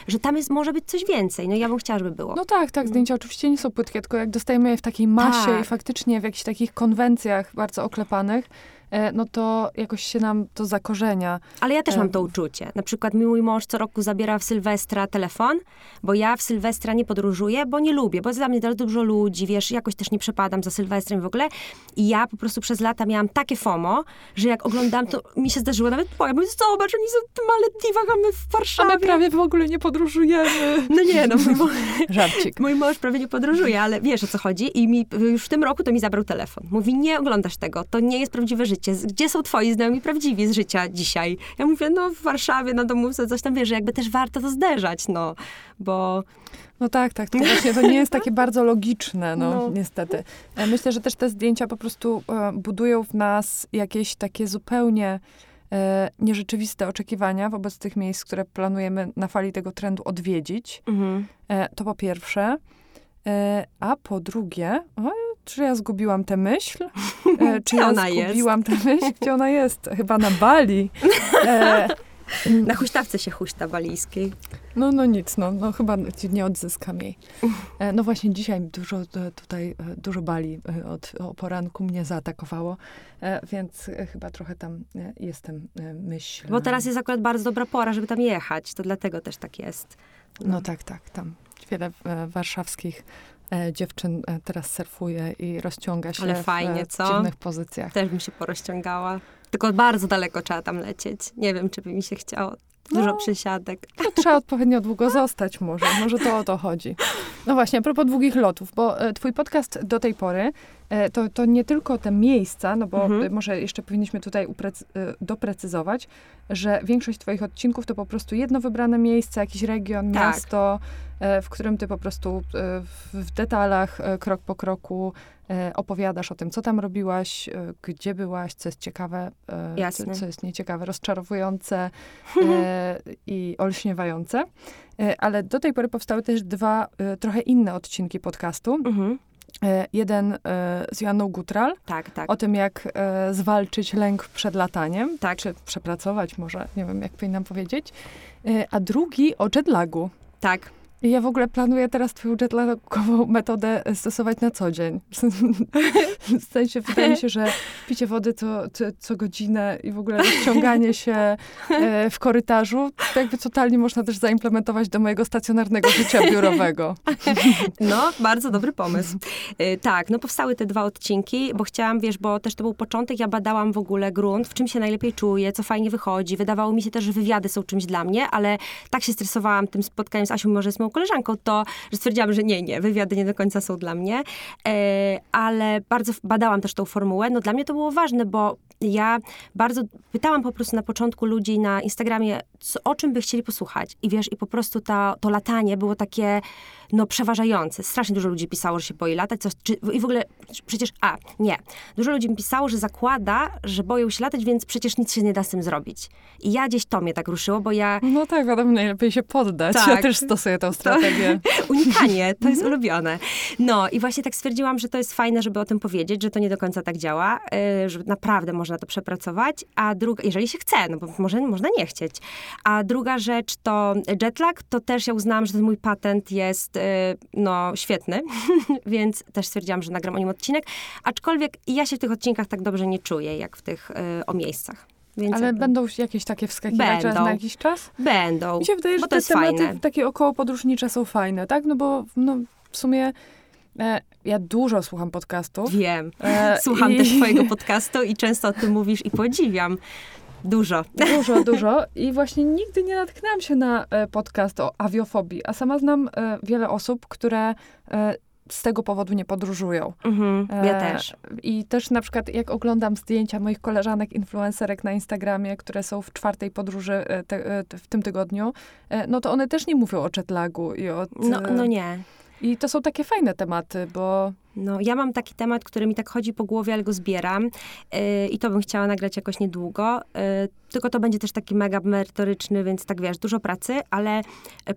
Speaker 2: że tam jest, może być coś więcej. No ja bym chciała, żeby było.
Speaker 1: No tak, tak, zdjęcia oczywiście nie są płytkie, tylko jak dostajemy je w takiej masie
Speaker 2: Tak.
Speaker 1: i faktycznie w jakichś takich konwencjach bardzo oklepanych, no to jakoś się nam to zakorzenia.
Speaker 2: Ale ja też mam to uczucie. Na przykład mój mąż co roku zabiera w Sylwestra telefon, bo ja w Sylwestra nie podróżuję, bo nie lubię, bo jest dla mnie bardzo dużo ludzi, wiesz, jakoś też nie przepadam za Sylwestrem w ogóle. I ja po prostu przez lata miałam takie FOMO, że jak oglądam, to mi się zdarzyło nawet powiem, mówię, zobacz, oni są w Malediwach, a my w
Speaker 1: A
Speaker 2: Warszawie.
Speaker 1: my prawie w ogóle nie podróżujemy.
Speaker 2: No nie, no mój mąż,
Speaker 1: Żarcik.
Speaker 2: mój mąż prawie nie podróżuje, ale wiesz o co chodzi. I mi już w tym roku to mi zabrał telefon. Mówi, nie oglądasz tego, to nie jest prawdziwe życie. Z- Gdzie są twoi znajomi prawdziwi z życia dzisiaj? Ja mówię, no w Warszawie, na domówce, coś tam, wiesz, że jakby też warto to zderzać, no. Bo
Speaker 1: No tak, tak. To właśnie to nie jest takie bardzo logiczne, no,
Speaker 2: No.
Speaker 1: niestety. E, Myślę, że też te zdjęcia po prostu e, budują w nas jakieś takie zupełnie e, nierzeczywiste oczekiwania wobec tych miejsc, które planujemy na fali tego trendu odwiedzić. E, to po pierwsze. A po drugie, o, czy ja zgubiłam tę myśl? E, czy ja
Speaker 2: ona jest?
Speaker 1: zgubiłam tę myśl? Gdzie ona jest? Chyba na Bali. E,
Speaker 2: na huśtawce się huśta balijskiej.
Speaker 1: no, no nic, no, no chyba nie odzyskam jej. E, no właśnie dzisiaj dużo e, tutaj, e, dużo Bali e, od o poranku mnie zaatakowało, e, więc chyba trochę tam jestem myśl.
Speaker 2: Bo teraz jest akurat bardzo dobra pora, żeby tam jechać, to dlatego też tak jest.
Speaker 1: No tak, tak, tam wiele warszawskich dziewczyn e, teraz surfuje i rozciąga się
Speaker 2: Ale
Speaker 1: w,
Speaker 2: fajnie,
Speaker 1: e, w
Speaker 2: co?
Speaker 1: dziwnych pozycjach.
Speaker 2: Też bym się porozciągała. Tylko bardzo daleko trzeba tam lecieć. Nie wiem, czy by mi się chciało. Dużo
Speaker 1: No.
Speaker 2: przysiadek.
Speaker 1: To trzeba odpowiednio długo zostać może, może to o to chodzi. No właśnie, a propos długich lotów, bo e, twój podcast do tej pory e, to, to nie tylko te miejsca, no bo
Speaker 2: Mhm.
Speaker 1: e, może jeszcze powinniśmy tutaj uprecy- e, doprecyzować, że większość twoich odcinków to po prostu jedno wybrane miejsce, jakiś region,
Speaker 2: Tak.
Speaker 1: miasto, e, w którym ty po prostu e, w, detalach, e, krok po kroku e, opowiadasz o tym, co tam robiłaś, e, gdzie byłaś, co jest ciekawe, e, co, co jest nieciekawe, rozczarowujące e, i olśniewające. E, Ale do tej pory powstały też dwa e, trochę inne odcinki podcastu.
Speaker 2: Mhm.
Speaker 1: E, Jeden e, z Joanną Gutral,
Speaker 2: Tak, tak.
Speaker 1: o tym, jak e, zwalczyć lęk przed lataniem,
Speaker 2: Tak.
Speaker 1: czy przepracować może, nie wiem, jak powinnam powiedzieć. E, A drugi o jetlagu.
Speaker 2: Tak.
Speaker 1: Ja w ogóle planuję teraz twoją jetlagową metodę stosować na co dzień. W sensie, wydaje mi się, że picie wody co, co, co godzinę i w ogóle rozciąganie się e, w korytarzu, to jakby totalnie można też zaimplementować do mojego stacjonarnego życia biurowego.
Speaker 2: No, bardzo dobry pomysł. Y, tak, no powstały te dwa odcinki, bo chciałam, wiesz, bo też to był początek, ja badałam w ogóle grunt, w czym się najlepiej czuję, co fajnie wychodzi. Wydawało mi się też, że wywiady są czymś dla mnie, ale tak się stresowałam tym spotkaniem z Asią, mimo że jest moją koleżanką, to, że stwierdziłam, że nie, nie, wywiady nie do końca są dla mnie. E, ale bardzo badałam też tą formułę. No dla mnie to było ważne, bo ja bardzo pytałam po prostu na początku ludzi na Instagramie, co, o czym by chcieli posłuchać. I wiesz, i po prostu ta, to latanie było takie, no, przeważające. Strasznie dużo ludzi pisało, że się boi latać. Czy, I w ogóle, przecież, a, nie. Dużo ludzi mi pisało, że zakłada, że boją się latać, więc przecież nic się nie da z tym zrobić. I ja gdzieś to mnie tak ruszyło, bo ja
Speaker 1: No tak, wiadomo, najlepiej się poddać. Ja
Speaker 2: Tak.
Speaker 1: też stosuję tą strategię.
Speaker 2: unikanie, to
Speaker 1: Mhm.
Speaker 2: jest ulubione. No i właśnie tak stwierdziłam, że to jest fajne, żeby o tym powiedzieć, że to nie do końca tak działa, yy, że naprawdę można to przepracować, a druga, jeżeli się chce, no bo może można nie chcieć. A druga rzecz to jetlag, to też ja uznałam, że ten mój patent jest no świetny, więc też stwierdziłam, że nagram o nim odcinek, aczkolwiek ja się w tych odcinkach tak dobrze nie czuję, jak w tych yy, o miejscach. Więc
Speaker 1: Ale
Speaker 2: jakby-
Speaker 1: będą jakieś takie
Speaker 2: Będą.
Speaker 1: na jakiś czas?
Speaker 2: Będą.
Speaker 1: Mi się wydaje,
Speaker 2: Bo
Speaker 1: że te tematy
Speaker 2: fajne.
Speaker 1: takie około podróżnicze są fajne, tak? No bo no, w sumie e, ja dużo słucham podcastów.
Speaker 2: Wiem.
Speaker 1: E,
Speaker 2: Słucham
Speaker 1: i-
Speaker 2: też twojego podcastu i często o tym mówisz i podziwiam. Dużo.
Speaker 1: Dużo, dużo. I właśnie nigdy nie natknęłam się na e, podcast o awiofobii, a sama znam e, wiele osób, które e, z tego powodu nie podróżują.
Speaker 2: Mhm, ja też.
Speaker 1: I też na przykład jak oglądam zdjęcia moich koleżanek, influencerek na Instagramie, które są w czwartej podróży te, w tym tygodniu, no to one też nie mówią o jetlagu i o...
Speaker 2: No, no nie.
Speaker 1: I to są takie fajne tematy, bo
Speaker 2: No, ja mam taki temat, który mi tak chodzi po głowie, ale go zbieram yy, i to bym chciała nagrać jakoś niedługo. Yy, tylko to będzie też taki mega merytoryczny, więc tak wiesz, dużo pracy, ale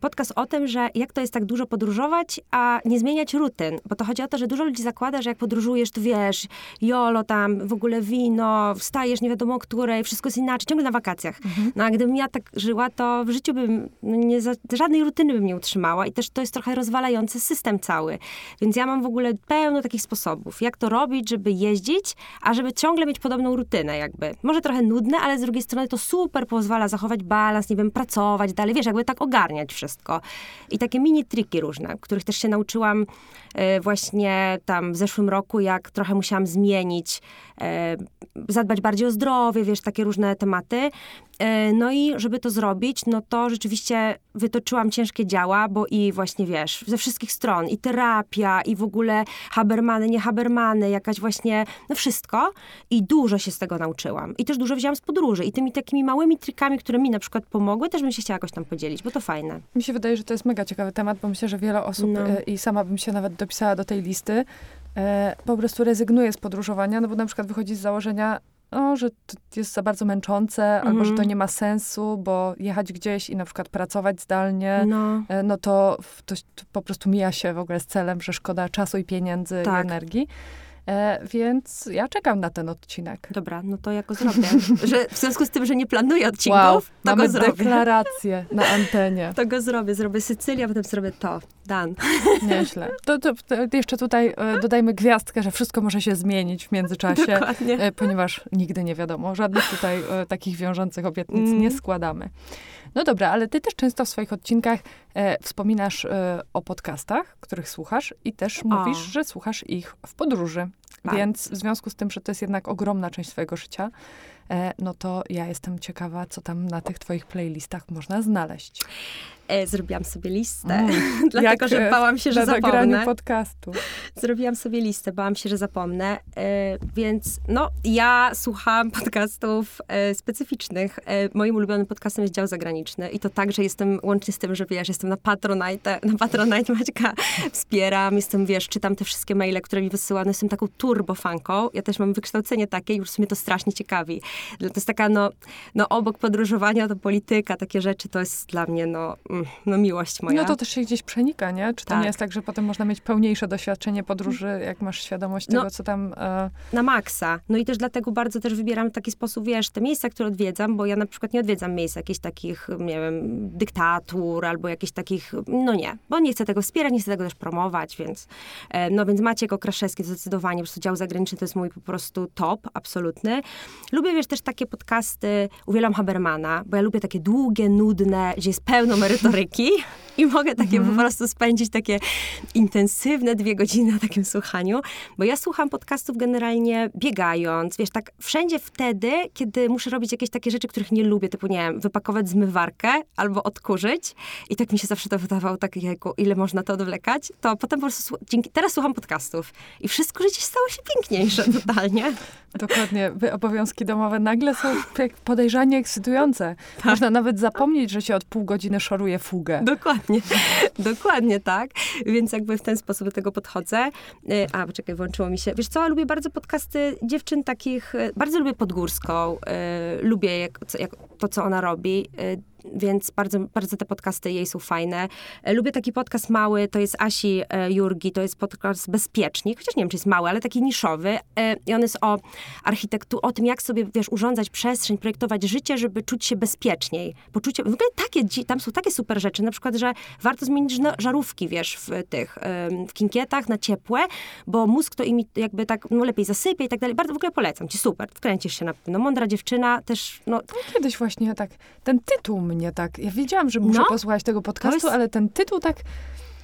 Speaker 2: podcast o tym, że jak to jest tak dużo podróżować, a nie zmieniać rutyn. Bo to chodzi o to, że dużo ludzi zakłada, że jak podróżujesz, to wiesz, jolo tam, w ogóle wino, wstajesz nie wiadomo o której, wszystko jest inaczej, ciągle na wakacjach. No a gdybym ja tak żyła, to w życiu bym nie za, żadnej rutyny bym nie utrzymała i też to jest trochę rozwalający system cały. Więc ja mam w ogóle pełno takich sposobów, jak to robić, żeby jeździć, a żeby ciągle mieć podobną rutynę jakby. Może trochę nudne, ale z drugiej strony to super pozwala zachować balans, nie wiem, pracować dalej, wiesz, jakby tak ogarniać wszystko. I takie mini triki różne, których też się nauczyłam e, właśnie tam w zeszłym roku, jak trochę musiałam zmienić, zadbać bardziej o zdrowie, wiesz, takie różne tematy. E, No i żeby to zrobić, no to rzeczywiście wytoczyłam ciężkie działa, bo i właśnie, wiesz, ze wszystkich stron, i terapia, i w ogóle habermany, nie habermany, jakaś właśnie, no wszystko. I dużo się z tego nauczyłam. I też dużo wzięłam z podróży. I tymi takimi małymi trikami, które mi na przykład pomogły, też bym się chciała jakoś tam podzielić, bo to fajne.
Speaker 1: mi się wydaje, że to jest mega ciekawy temat, bo myślę, że wiele osób
Speaker 2: No.
Speaker 1: e, i sama bym się nawet dopisała do tej listy, e, po prostu rezygnuje z podróżowania, no bo na przykład wychodzi z założenia, o, że to jest za bardzo męczące, albo że to
Speaker 2: Mhm.
Speaker 1: nie ma sensu, bo jechać gdzieś i na przykład pracować zdalnie,
Speaker 2: No.
Speaker 1: e, no to, to, to po prostu mija się w ogóle z celem, że szkoda czasu i pieniędzy
Speaker 2: Tak.
Speaker 1: i energii. E, więc ja czekam na ten odcinek.
Speaker 2: Dobra, no to ja go zrobię. że w związku z tym, że nie planuję odcinków,
Speaker 1: Wow,
Speaker 2: to
Speaker 1: mamy
Speaker 2: go zrobię.
Speaker 1: deklarację na antenie.
Speaker 2: To go zrobię. Zrobię Sycylię, a potem zrobię to. Dan.
Speaker 1: Nieźle. To, to, to jeszcze tutaj e, dodajmy gwiazdkę, że wszystko może się zmienić w międzyczasie,
Speaker 2: Dokładnie.
Speaker 1: e, ponieważ nigdy nie wiadomo. Żadnych tutaj e, takich wiążących obietnic
Speaker 2: Mm.
Speaker 1: nie składamy. No dobra, ale ty też często w swoich odcinkach e, wspominasz e, o podcastach, których słuchasz i też mówisz, że słuchasz ich w podróży.
Speaker 2: Tak.
Speaker 1: Więc w związku z tym, że to jest jednak ogromna część twojego życia, e, no to ja jestem ciekawa, co tam na tych twoich playlistach można znaleźć.
Speaker 2: E, zrobiłam sobie listę,
Speaker 1: Mm.
Speaker 2: dlatego że bałam się, że
Speaker 1: Na
Speaker 2: zapomnę.
Speaker 1: podcastu.
Speaker 2: Zrobiłam sobie listę, bałam się, że zapomnę, e, więc no, ja słucham podcastów e, specyficznych. E, moim ulubionym podcastem jest Dział Zagraniczny i to także jestem, łącznie z tym, że wiesz, jestem na Patronite, na Patronite Maćka wspieram, jestem, wiesz, czytam te wszystkie maile, które mi wysyła, no jestem taką turbofanką, ja też mam wykształcenie takie i już mnie to strasznie ciekawi. To jest taka, no, no obok podróżowania to polityka, takie rzeczy, to jest dla mnie, no, mm, no miłość moja.
Speaker 1: No to też się gdzieś przenika, nie? Czy to
Speaker 2: Tak.
Speaker 1: nie jest tak, że potem można mieć pełniejsze doświadczenie podróży, jak masz świadomość
Speaker 2: No.
Speaker 1: tego, co tam... E,
Speaker 2: na maksa. No i też dlatego bardzo też wybieram w taki sposób, wiesz, te miejsca, które odwiedzam, bo ja na przykład nie odwiedzam miejsc jakichś takich, nie wiem, dyktatur albo jakichś takich, no nie, bo nie chcę tego wspierać, nie chcę tego też promować, więc e, no więc Maciek Okraszewski zdecydowanie, po prostu dział zagraniczny to jest mój po prostu top, absolutny. Lubię, wiesz, też takie podcasty, uwielbiam Habermana, bo ja lubię takie długie, nudne, gdzie jest pełno merytoryki Ricky. I mogę takie po prostu spędzić takie intensywne dwie godziny na takim słuchaniu, bo ja słucham podcastów generalnie biegając, wiesz, tak wszędzie wtedy, kiedy muszę robić jakieś takie rzeczy, których nie lubię, typu, nie wiem, wypakować zmywarkę albo odkurzyć i tak mi się zawsze to wydawało, tak, jejku, ile można to odwlekać, to potem po prostu, dzięki, teraz słucham podcastów i wszystko życie stało się piękniejsze totalnie.
Speaker 1: dokładnie, obowiązki domowe nagle są podejrzanie ekscytujące.
Speaker 2: Tak.
Speaker 1: Można nawet zapomnieć, że się od pół godziny szoruje fugę.
Speaker 2: Dokładnie, dokładnie tak. Więc jakby w ten sposób do tego podchodzę. Y, A, poczekaj, włączyło mi się. Wiesz co, lubię bardzo podcasty dziewczyn takich, y, bardzo lubię Podgórską, y, lubię jak, jak, to, co ona robi. Więc bardzo, bardzo te podcasty jej są fajne. E, Lubię taki podcast mały, to jest Asi e, Jurgi, to jest podcast Bezpiecznik, chociaż nie wiem, czy jest mały, ale taki niszowy. E, I on jest o architekturze, o tym, jak sobie, wiesz, urządzać przestrzeń, projektować życie, żeby czuć się bezpieczniej. Poczucie, w ogóle takie, tam są takie super rzeczy, na przykład, że warto zmienić żarówki, wiesz, w tych, w kinkietach na ciepłe, bo mózg to imi jakby tak, no lepiej zasypie i tak dalej. Bardzo w ogóle polecam ci, super, wkręcisz się na pewno. Mądra dziewczyna, też, no,
Speaker 1: Kiedyś właśnie tak, ten tytuł mnie tak, ja wiedziałam, że muszę
Speaker 2: No.
Speaker 1: posłuchać tego podcastu,
Speaker 2: jest-
Speaker 1: ale ten tytuł tak,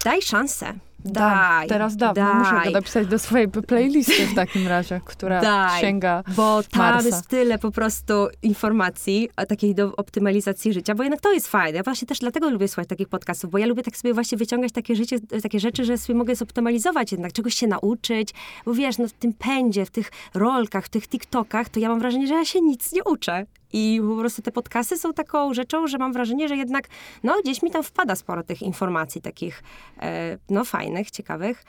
Speaker 2: daj szansę. Daj,
Speaker 1: teraz dam,
Speaker 2: daj.
Speaker 1: muszę go dopisać do swojej playlisty w takim razie, która
Speaker 2: Daj.
Speaker 1: sięga
Speaker 2: Bo tam
Speaker 1: Marsa.
Speaker 2: jest tyle po prostu informacji, a takiej do optymalizacji życia, bo jednak to jest fajne. Ja właśnie też dlatego lubię słuchać takich podcastów, bo ja lubię tak sobie właśnie wyciągać takie, życie, takie rzeczy, że sobie mogę zoptymalizować jednak, czegoś się nauczyć, bo wiesz, no w tym pędzie, w tych rolkach, w tych TikTokach, to ja mam wrażenie, że ja się nic nie uczę. I po prostu te podcasty są taką rzeczą, że mam wrażenie, że jednak, no gdzieś mi tam wpada sporo tych informacji takich, e, no fajnych, ciekawych.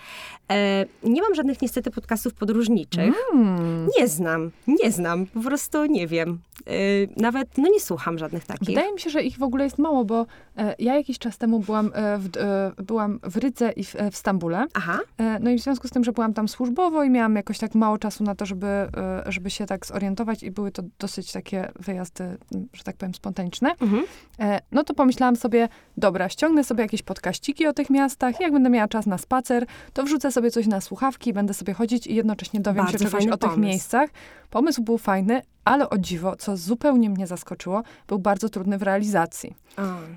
Speaker 2: E, nie mam żadnych niestety podcastów podróżniczych.
Speaker 1: Hmm.
Speaker 2: Nie znam, nie znam, po prostu nie wiem. Yy, nawet, no nie słucham żadnych takich.
Speaker 1: Wydaje mi się, że ich w ogóle jest mało, bo e, ja jakiś czas temu byłam, e, w, e, byłam w Rydze i w, e, w Stambule.
Speaker 2: Aha,
Speaker 1: E, No i w związku z tym, że byłam tam służbowo i miałam jakoś tak mało czasu na to, żeby, e, żeby się tak zorientować i były to dosyć takie wyjazdy, że tak powiem, spontaniczne,
Speaker 2: mhm.
Speaker 1: e, no to pomyślałam sobie, dobra, ściągnę sobie jakieś podkaściki o tych miastach, jak będę miała czas na spacer, to wrzucę sobie coś na słuchawki, będę sobie chodzić i jednocześnie dowiem
Speaker 2: Bardzo
Speaker 1: się czegoś o tych miejscach. Pomysł był fajny, ale o dziwo, co zupełnie mnie zaskoczyło, był bardzo trudny w realizacji.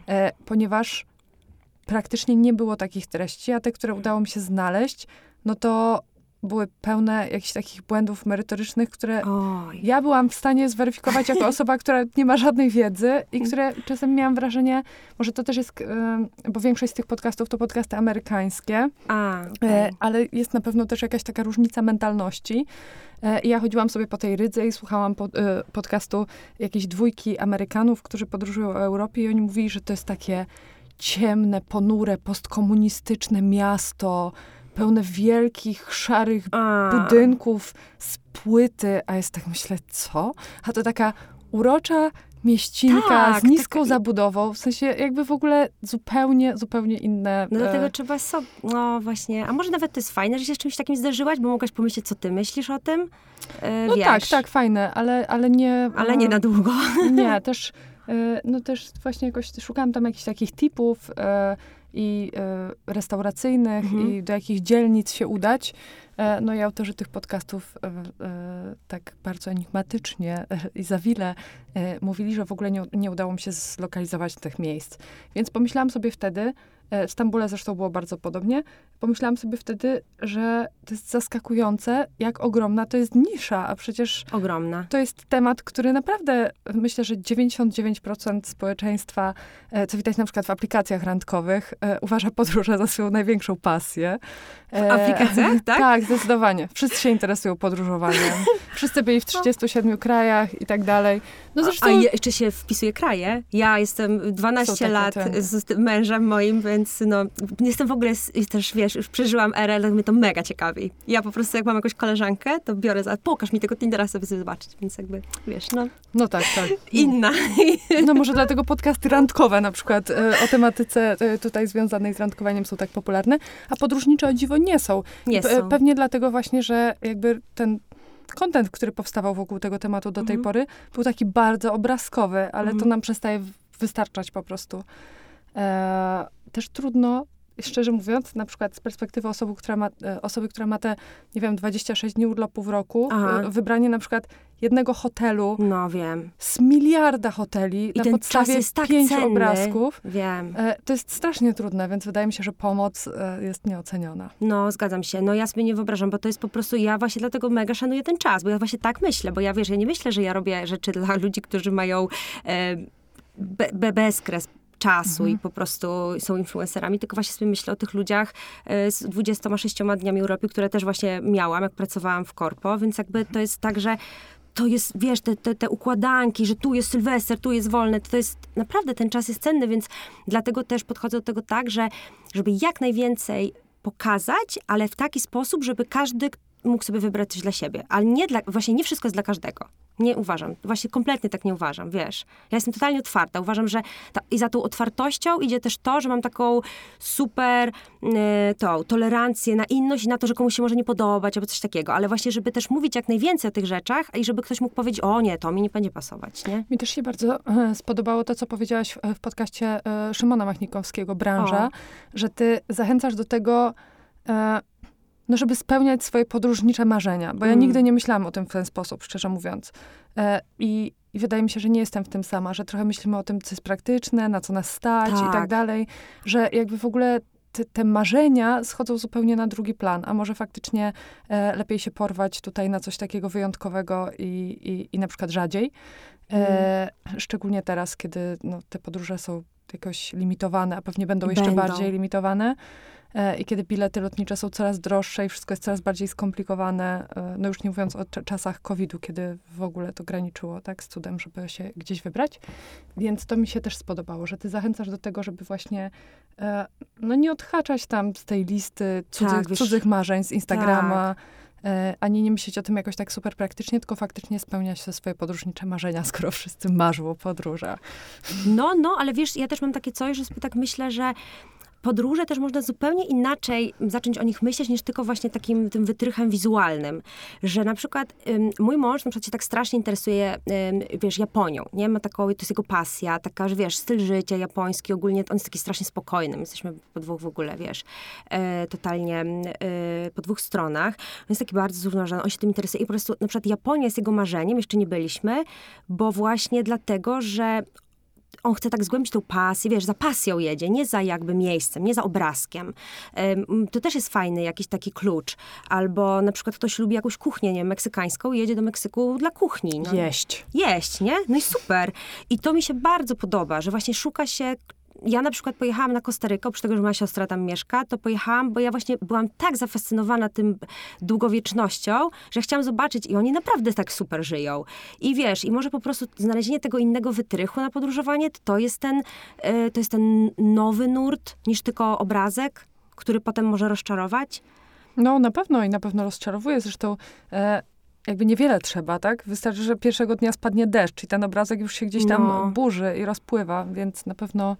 Speaker 1: E, ponieważ praktycznie nie było takich treści, a te, które udało mi się znaleźć, no to były pełne jakichś takich błędów merytorycznych, które
Speaker 2: oj.
Speaker 1: ja byłam w stanie zweryfikować jako osoba, która nie ma żadnej wiedzy i które czasem miałam wrażenie, może to też jest, bo większość z tych podcastów to podcasty amerykańskie,
Speaker 2: A,
Speaker 1: E,
Speaker 2: okej.
Speaker 1: ale jest na pewno też jakaś taka różnica mentalności. E, I ja chodziłam sobie po tej Rydze i słuchałam po, e, podcastu jakiejś dwójki Amerykanów, którzy podróżują o Europie i oni mówili, że to jest takie ciemne, ponure, postkomunistyczne miasto, pełne wielkich, szarych
Speaker 2: A,
Speaker 1: budynków z płyty, a jest tak myślę, co? A to taka urocza mieścinka
Speaker 2: Tak,
Speaker 1: z niską
Speaker 2: taka-
Speaker 1: zabudową, w sensie jakby w ogóle zupełnie, zupełnie inne...
Speaker 2: No
Speaker 1: e,
Speaker 2: dlatego trzeba sobie, no właśnie, a może nawet to jest fajne, że się z czymś takim zderzyłaś, bo mogłaś pomyśleć, co ty myślisz o tym, E,
Speaker 1: No
Speaker 2: wiesz,
Speaker 1: tak, tak, fajne, ale, ale nie...
Speaker 2: Ale nie
Speaker 1: e,
Speaker 2: na długo.
Speaker 1: Nie, też, e, no też właśnie jakoś szukałam tam jakichś takich tipów e, i e, restauracyjnych
Speaker 2: Mhm.
Speaker 1: i do jakich dzielnic się udać. E, no i autorzy tych podcastów e, e, tak bardzo enigmatycznie i zawile mówili, że w ogóle nie, nie udało mi się zlokalizować tych miejsc. Więc pomyślałam sobie wtedy, w Stambule zresztą było bardzo podobnie, pomyślałam sobie wtedy, że to jest zaskakujące, jak ogromna to jest nisza, a przecież
Speaker 2: Ogromna.
Speaker 1: to jest temat, który naprawdę, myślę, że 99% społeczeństwa, co widać na przykład w aplikacjach randkowych, uważa podróże za swoją największą pasję.
Speaker 2: W aplikacjach, tak?
Speaker 1: Tak, zdecydowanie. Wszyscy się interesują podróżowaniem. Wszyscy byli w 37 krajach i tak dalej. No zresztą...
Speaker 2: A jeszcze się wpisuje kraje. Ja jestem 12
Speaker 1: takie
Speaker 2: lat z mężem moim, więc no, jestem w ogóle, też wiesz, już przeżyłam erę, ale mnie to mega ciekawi. Ja po prostu jak mam jakąś koleżankę, to biorę za, pokaż mi tego Tindera sobie zobaczyć, więc jakby, wiesz, no,
Speaker 1: No tak, tak.
Speaker 2: inna.
Speaker 1: No może dlatego podcasty randkowe na przykład e, o tematyce e, tutaj związanej z randkowaniem są tak popularne, a podróżnicze o dziwo nie są.
Speaker 2: Nie są.
Speaker 1: Pewnie dlatego właśnie, że jakby ten kontent, który powstawał wokół tego tematu do tej
Speaker 2: Mhm.
Speaker 1: pory, był taki bardzo obrazkowy, ale to
Speaker 2: Mhm.
Speaker 1: nam przestaje wystarczać po prostu. E, też trudno, szczerze mówiąc, na przykład z perspektywy osoby, która ma, e, osoby, która ma te, nie wiem, 26 dni urlopu w roku,
Speaker 2: Aha.
Speaker 1: e, wybranie na przykład jednego hotelu
Speaker 2: No wiem.
Speaker 1: z miliarda hoteli
Speaker 2: I
Speaker 1: na
Speaker 2: ten
Speaker 1: podstawie
Speaker 2: czas tak
Speaker 1: pięciu
Speaker 2: cenny.
Speaker 1: obrazków.
Speaker 2: Wiem.
Speaker 1: E, to jest strasznie trudne, więc wydaje mi się, że pomoc jest nieoceniona.
Speaker 2: No, zgadzam się. No ja sobie nie wyobrażam, bo to jest po prostu, ja właśnie dlatego mega szanuję ten czas, bo ja właśnie tak myślę, bo ja wiesz, ja nie myślę, że ja robię rzeczy dla ludzi, którzy mają e, be, be, bezkres czasu i po prostu są influencerami, tylko właśnie sobie myślę o tych ludziach e, z 26 dniami urlopu, które też właśnie miałam, jak pracowałam w korpo, więc jakby to jest tak, że to jest, wiesz, te, te, te układanki, że tu jest Sylwester, tu jest wolne, to jest, naprawdę ten czas jest cenny, więc dlatego też podchodzę do tego tak, że żeby jak najwięcej pokazać, ale w taki sposób, żeby każdy mógł sobie wybrać coś dla siebie. Ale nie dla, właśnie nie wszystko jest dla każdego. Nie uważam. Właśnie kompletnie tak nie uważam, wiesz. Ja jestem totalnie otwarta. Uważam, że ta, i za tą otwartością idzie też to, że mam taką super e, tą tolerancję na inność i na to, że komuś się może nie podobać albo coś takiego. Ale właśnie, żeby też mówić jak najwięcej o tych rzeczach i żeby ktoś mógł powiedzieć, o nie, to mi nie będzie pasować, nie?
Speaker 1: Mi też się bardzo e, spodobało to, co powiedziałaś w, w podcaście e, Szymona Machnikowskiego, Branża,
Speaker 2: O.
Speaker 1: że ty zachęcasz do tego, e, no żeby spełniać swoje podróżnicze marzenia, bo ja
Speaker 2: Mm.
Speaker 1: nigdy nie myślałam o tym w ten sposób, szczerze mówiąc. E, I i wydaje mi się, że nie jestem w tym sama, że trochę myślimy o tym, co jest praktyczne, na co nas stać i tak
Speaker 2: Tak.
Speaker 1: dalej, że jakby w ogóle te, te marzenia schodzą zupełnie na drugi plan, a może faktycznie e, lepiej się porwać tutaj na coś takiego wyjątkowego i, i, i na przykład rzadziej. E, szczególnie teraz, kiedy no, te podróże są jakoś limitowane, a pewnie będą jeszcze
Speaker 2: Będą.
Speaker 1: bardziej limitowane. E, I kiedy bilety lotnicze są coraz droższe i wszystko jest coraz bardziej skomplikowane, e, no już nie mówiąc o cza- czasach COVID-u, kiedy w ogóle to graniczyło, tak, z cudem, żeby się gdzieś wybrać. Więc to mi się też spodobało, że ty zachęcasz do tego, żeby właśnie, e, no nie odhaczać tam z tej listy cudzych,
Speaker 2: Tak,
Speaker 1: cudzych marzeń z Instagrama, e, ani nie myśleć o tym jakoś tak super praktycznie, tylko faktycznie spełniać te swoje podróżnicze marzenia, skoro wszyscy marzą o podróżach.
Speaker 2: No, no, ale wiesz, ja też mam takie coś, że sobie tak myślę, że podróże też można zupełnie inaczej zacząć o nich myśleć, niż tylko właśnie takim tym wytrychem wizualnym. Że na przykład ym, mój mąż na przykład się tak strasznie interesuje, ym, wiesz, Japonią, nie? Ma taką, to jest jego pasja, taka, że wiesz, styl życia japoński, ogólnie on jest taki strasznie spokojny. My jesteśmy po dwóch w ogóle, wiesz, e, totalnie e, po dwóch stronach. On jest taki bardzo zrównoważony, on się tym interesuje i po prostu na przykład Japonia jest jego marzeniem, jeszcze nie byliśmy, bo właśnie dlatego, że on chce tak zgłębić tą pasję, wiesz, za pasją jedzie, nie za jakby miejscem, nie za obrazkiem. Em, To też jest fajny jakiś taki klucz. Albo na przykład ktoś lubi jakąś kuchnię, nie meksykańską i jedzie do Meksyku dla kuchni. No.
Speaker 1: Jeść.
Speaker 2: Jeść, nie? No i super. I to mi się bardzo podoba, że właśnie szuka się ja na przykład pojechałam na Kostarykę, oprócz tego, że moja siostra tam mieszka, to pojechałam, bo ja właśnie byłam tak zafascynowana tym długowiecznością, że chciałam zobaczyć i oni naprawdę tak super żyją. I wiesz, i może po prostu znalezienie tego innego wytrychu na podróżowanie, to jest ten, e, to jest ten nowy nurt, niż tylko obrazek, który potem może rozczarować.
Speaker 1: No, na pewno i na pewno rozczarowuje. Zresztą e, jakby niewiele trzeba, tak? Wystarczy, że pierwszego dnia spadnie deszcz i ten obrazek już się gdzieś tam
Speaker 2: No.
Speaker 1: burzy i rozpływa, więc na pewno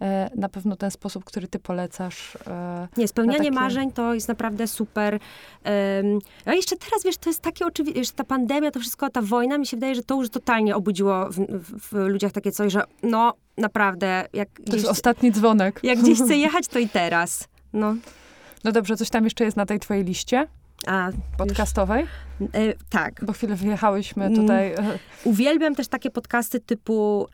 Speaker 1: e, na pewno ten sposób, który ty polecasz. E,
Speaker 2: Nie, spełnianie
Speaker 1: takie-
Speaker 2: marzeń to jest naprawdę super. A jeszcze teraz, wiesz, to jest takie oczywiste, że ta pandemia, to wszystko, ta wojna, mi się wydaje, że to już totalnie obudziło w, w, w ludziach takie coś, że no, naprawdę, jak
Speaker 1: to
Speaker 2: gdzieś,
Speaker 1: jest ostatni dzwonek.
Speaker 2: jak gdzieś chcę jechać, to i teraz. No.
Speaker 1: No dobrze, coś tam jeszcze jest na tej twojej liście?
Speaker 2: A,
Speaker 1: Podcastowej?
Speaker 2: już, e, tak.
Speaker 1: Bo chwilę wyjechałyśmy tutaj. e,
Speaker 2: Uwielbiam też takie podcasty typu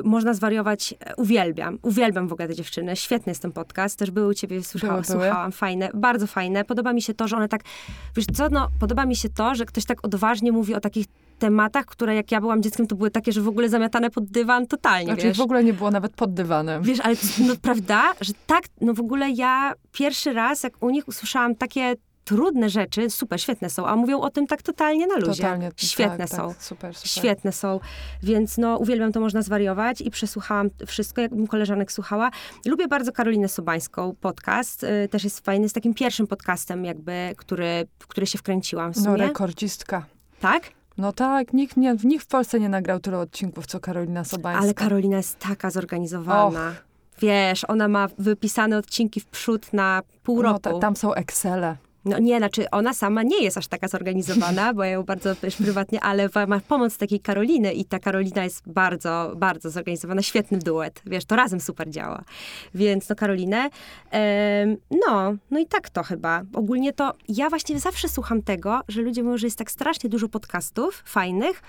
Speaker 2: y, Można zwariować. e, Uwielbiam. Uwielbiam w ogóle te dziewczyny. Świetny jest ten podcast. Też były u ciebie,
Speaker 1: Były, były.
Speaker 2: słuchałam. Fajne. Bardzo fajne. Podoba mi się to, że one tak... Wiesz co, no, podoba mi się to, że ktoś tak odważnie mówi o takich tematach, które jak ja byłam dzieckiem, to były takie, że w ogóle zamiatane pod dywan totalnie,
Speaker 1: Znaczy
Speaker 2: wiesz.
Speaker 1: w ogóle nie było nawet pod dywanem.
Speaker 2: Wiesz, ale no, prawda, że tak, no w ogóle ja pierwszy raz, jak u nich usłyszałam takie trudne rzeczy, super, świetne są, a mówią o tym tak totalnie na luzie.
Speaker 1: Totalnie.
Speaker 2: Świetne
Speaker 1: tak,
Speaker 2: są.
Speaker 1: Tak, super, super.
Speaker 2: Świetne są, więc no uwielbiam to można zwariować i przesłuchałam wszystko, jakbym koleżanek słuchała. Lubię bardzo Karolinę Sobańską, podcast, y, też jest fajny, jest takim pierwszym podcastem jakby, który, w który się wkręciłam w
Speaker 1: No,
Speaker 2: sumie.
Speaker 1: rekordzistka.
Speaker 2: tak?
Speaker 1: No tak, nikt, nie, nikt w Polsce nie nagrał tyle odcinków, co Karolina Sobańska.
Speaker 2: Ale Karolina jest taka zorganizowana. Wiesz, ona ma wypisane odcinki w przód na pół
Speaker 1: no,
Speaker 2: roku.
Speaker 1: ta, tam są Excele.
Speaker 2: No nie, znaczy ona sama nie jest aż taka zorganizowana, bo ja ją bardzo też prywatnie, ale ma pomoc takiej Karoliny i ta Karolina jest bardzo, bardzo zorganizowana, świetny duet, wiesz, to razem super działa. Więc no Karolinę, em, no, no i tak to chyba. Ogólnie to ja właśnie zawsze słucham tego, że ludzie mówią, że jest tak strasznie dużo podcastów fajnych,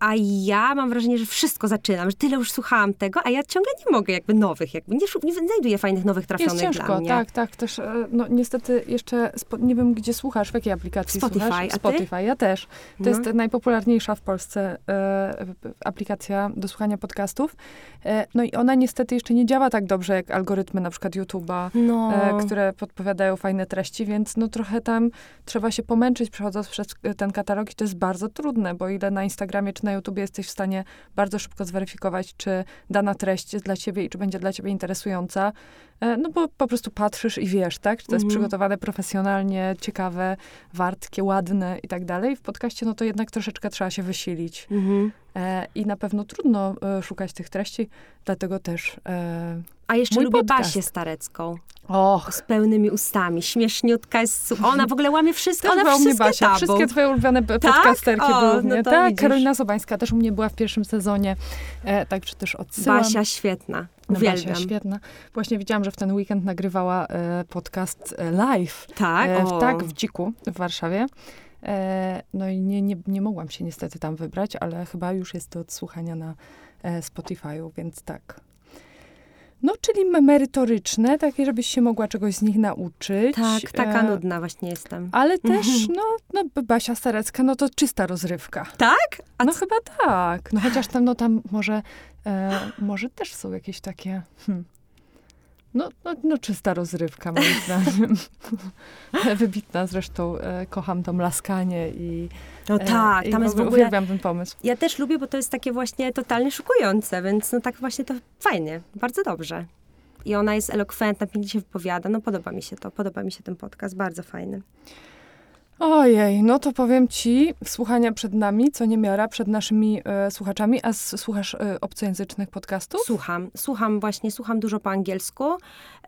Speaker 2: a ja mam wrażenie, że wszystko zaczynam, że tyle już słuchałam tego, a ja ciągle nie mogę jakby nowych, jakby nie, nie znajduję fajnych nowych trafionych
Speaker 1: Jest ciężko, tak, tak. Też, e, no niestety jeszcze, nie wiem gdzie słuchasz, w jakiej aplikacji
Speaker 2: Spotify,
Speaker 1: słuchasz? Spotify, ja też. To
Speaker 2: No.
Speaker 1: jest najpopularniejsza w Polsce e, aplikacja do słuchania podcastów. E, no i ona niestety jeszcze nie działa tak dobrze jak algorytmy na przykład YouTube'a.
Speaker 2: No.
Speaker 1: e, które podpowiadają fajne treści, więc no trochę tam trzeba się pomęczyć przechodząc przez ten katalog i to jest bardzo trudne, bo ile na Instagramie czy na YouTubie jesteś w stanie bardzo szybko zweryfikować, czy dana treść jest dla ciebie i czy będzie dla ciebie interesująca, e, no bo po prostu patrzysz i wiesz, tak, czy to jest
Speaker 2: Mhm.
Speaker 1: przygotowane profesjonalnie, ciekawe, wartkie, ładne i tak dalej. W podcaście no to jednak troszeczkę trzeba się wysilić.
Speaker 2: Mhm.
Speaker 1: E, I na pewno trudno e, szukać tych treści, dlatego też... E,
Speaker 2: A jeszcze
Speaker 1: Mój
Speaker 2: lubię
Speaker 1: podcast.
Speaker 2: Basię Starecką.
Speaker 1: och,
Speaker 2: Z pełnymi ustami. Śmieszniutka jest Ona w ogóle łamie wszystko.
Speaker 1: Też
Speaker 2: Ona wszystkie
Speaker 1: Basia.
Speaker 2: tabu.
Speaker 1: Wszystkie twoje ulubione
Speaker 2: Tak?
Speaker 1: podcasterki
Speaker 2: O,
Speaker 1: były u
Speaker 2: no
Speaker 1: tak,
Speaker 2: widzisz.
Speaker 1: Karolina Sobańska też u mnie była w pierwszym sezonie. E, także też odsyłam.
Speaker 2: Basia świetna.
Speaker 1: No,
Speaker 2: Uwielbiam.
Speaker 1: Basia, świetna. Właśnie widziałam, że w ten weekend nagrywała e, podcast live.
Speaker 2: tak,
Speaker 1: E, w, tak, w Dziku w Warszawie. E, no i nie, nie, nie mogłam się niestety tam wybrać, ale chyba już jest do odsłuchania na e, Spotify'u, więc tak. No, czyli me- merytoryczne, takie, żebyś się mogła czegoś z nich nauczyć.
Speaker 2: Tak, taka
Speaker 1: E,
Speaker 2: nudna właśnie jestem.
Speaker 1: Ale też, no, no, Basia Starecka, no to czysta rozrywka.
Speaker 2: Tak? A
Speaker 1: No chyba tak. No chociaż tam, no tam może, e, może też są jakieś takie, hmm. No, no, no czysta rozrywka moim zdaniem. Wybitna zresztą, e, kocham to mlaskanie i
Speaker 2: No
Speaker 1: e,
Speaker 2: tak,
Speaker 1: i
Speaker 2: tam
Speaker 1: w
Speaker 2: jest w
Speaker 1: ogóle... uwielbiam ten pomysł.
Speaker 2: Ja też lubię, bo to jest takie właśnie totalnie szokujące, więc no tak właśnie to fajnie, bardzo dobrze. I ona jest elokwentna, pięknie się wypowiada. No podoba mi się to, podoba mi się ten podcast, bardzo fajny.
Speaker 1: Ojej, no to powiem ci, słuchania przed nami, co niemiara, przed naszymi e, słuchaczami, a słuchasz e, obcojęzycznych podcastów?
Speaker 2: Słucham, słucham właśnie, słucham dużo po angielsku.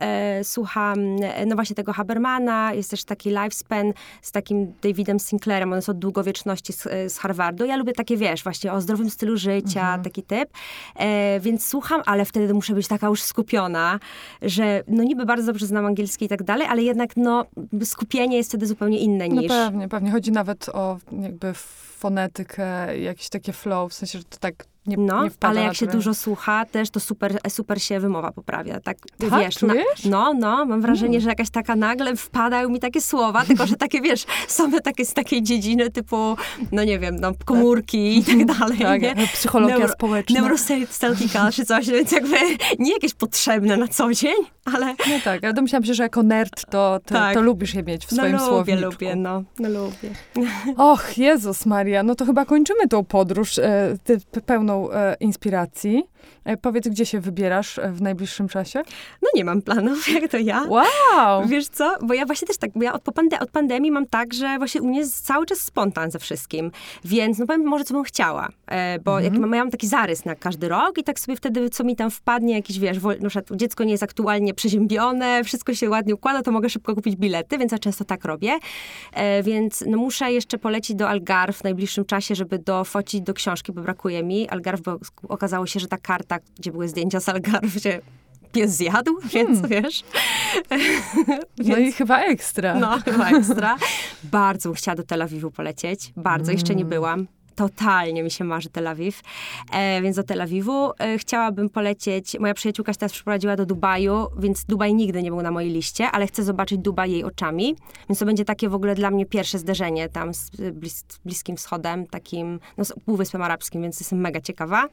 Speaker 2: E, słucham, e, no właśnie tego Habermana, jest też taki Lifespan z takim Davidem Sinclairem, on jest od długowieczności z, e, z Harvardu. Ja lubię takie, wiesz, właśnie o zdrowym stylu życia,
Speaker 1: Mhm.
Speaker 2: taki typ. E, więc słucham, ale wtedy muszę być taka już skupiona, że no niby bardzo dobrze znam angielski i tak dalej, ale jednak no skupienie jest wtedy zupełnie inne
Speaker 1: No
Speaker 2: niż...
Speaker 1: pewnie, pewnie. Chodzi nawet o jakby fonetykę, jakieś takie flow, w sensie, że to tak nie,
Speaker 2: No,
Speaker 1: nie
Speaker 2: ale jak się dużo słucha, też to super, super się wymowa poprawia. Tak,
Speaker 1: Tak?
Speaker 2: wiesz, na, no, no, mam wrażenie,
Speaker 1: Mm.
Speaker 2: że jakaś taka nagle wpadają mi takie słowa, tylko że takie, wiesz, same takie z takiej dziedziny typu, no nie wiem, no, komórki i tak dalej,
Speaker 1: Tak,
Speaker 2: nie?
Speaker 1: psychologia
Speaker 2: Neuro-
Speaker 1: społeczna.
Speaker 2: Neuroceltica czy coś, więc jakby nie jakieś potrzebne na co dzień, ale
Speaker 1: No tak, ale domyślam się, że jako nerd to, to,
Speaker 2: Tak.
Speaker 1: to lubisz je mieć w
Speaker 2: no
Speaker 1: swoim
Speaker 2: lubię,
Speaker 1: słowniczku.
Speaker 2: lubię, no, no lubię.
Speaker 1: Och, Jezus Maria, no to chyba kończymy tą podróż e, ty, p- e, inspiracji. E, powiedz, gdzie się wybierasz e, w najbliższym czasie?
Speaker 2: No nie mam planów, jak to ja.
Speaker 1: Wow!
Speaker 2: Wiesz co? Bo ja właśnie też tak, bo ja od, po pande- od pandemii mam tak, że właśnie u mnie jest cały czas spontan ze wszystkim. Więc no powiem może, co bym chciała. E, bo jak mam, ja mam taki zarys na każdy rok i tak sobie wtedy, co mi tam wpadnie, jakiś, wiesz, wol, przykład dziecko nie jest aktualnie przeziębione, wszystko się ładnie układa, to mogę szybko kupić bilety, więc ja często tak robię. Więc no muszę jeszcze polecić do Algarve w najbliższym czasie, żeby dofocić do książki, bo brakuje mi. Algarve, bo okazało się, że ta karta, gdzie były zdjęcia Algarve, się pies zjadł, więc wiesz.
Speaker 1: No i chyba ekstra.
Speaker 2: No, chyba ekstra. Bardzo bym chciała do Tel Awiwu polecieć. Bardzo, jeszcze nie byłam. Totalnie mi się marzy Tel Awiw. E, więc do Tel Awiwu e, chciałabym polecieć. Moja przyjaciółka się teraz przeprowadziła do Dubaju, więc Dubaj nigdy nie był na mojej liście, ale chcę zobaczyć Dubaj jej oczami. Więc to będzie takie w ogóle dla mnie pierwsze zderzenie tam z blis, Bliskim Wschodem, takim, no z Półwyspem Arabskim, więc jestem mega ciekawa.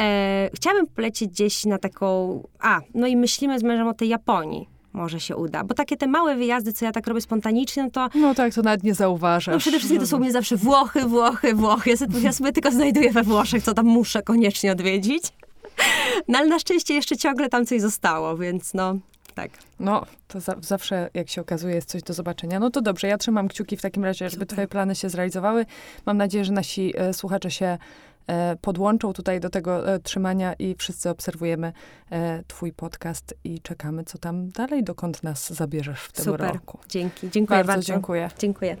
Speaker 2: E, chciałabym polecieć gdzieś na taką... A, no i myślimy z mężem o tej Japonii. Może się uda. Bo takie te małe wyjazdy, co ja tak robię spontanicznie, no to
Speaker 1: No tak, to nawet nie zauważasz.
Speaker 2: no przede wszystkim to są mnie zawsze Włochy, Włochy, Włochy. Ja sobie, ja sobie tylko znajduję we Włoszech, co tam muszę koniecznie odwiedzić. No ale na szczęście jeszcze ciągle tam coś zostało, więc no tak.
Speaker 1: No, to za, zawsze, jak się okazuje, jest coś do zobaczenia. No to dobrze, ja trzymam kciuki w takim razie, żeby
Speaker 2: Super.
Speaker 1: twoje plany się zrealizowały. Mam nadzieję, że nasi e, słuchacze się podłączą tutaj do tego e, trzymania i wszyscy obserwujemy e, twój podcast i czekamy, co tam dalej, dokąd nas zabierzesz w tym
Speaker 2: Super.
Speaker 1: roku.
Speaker 2: Dzięki. Dziękuję
Speaker 1: Bardzo
Speaker 2: bardzo.
Speaker 1: dziękuję.
Speaker 2: Dziękuję.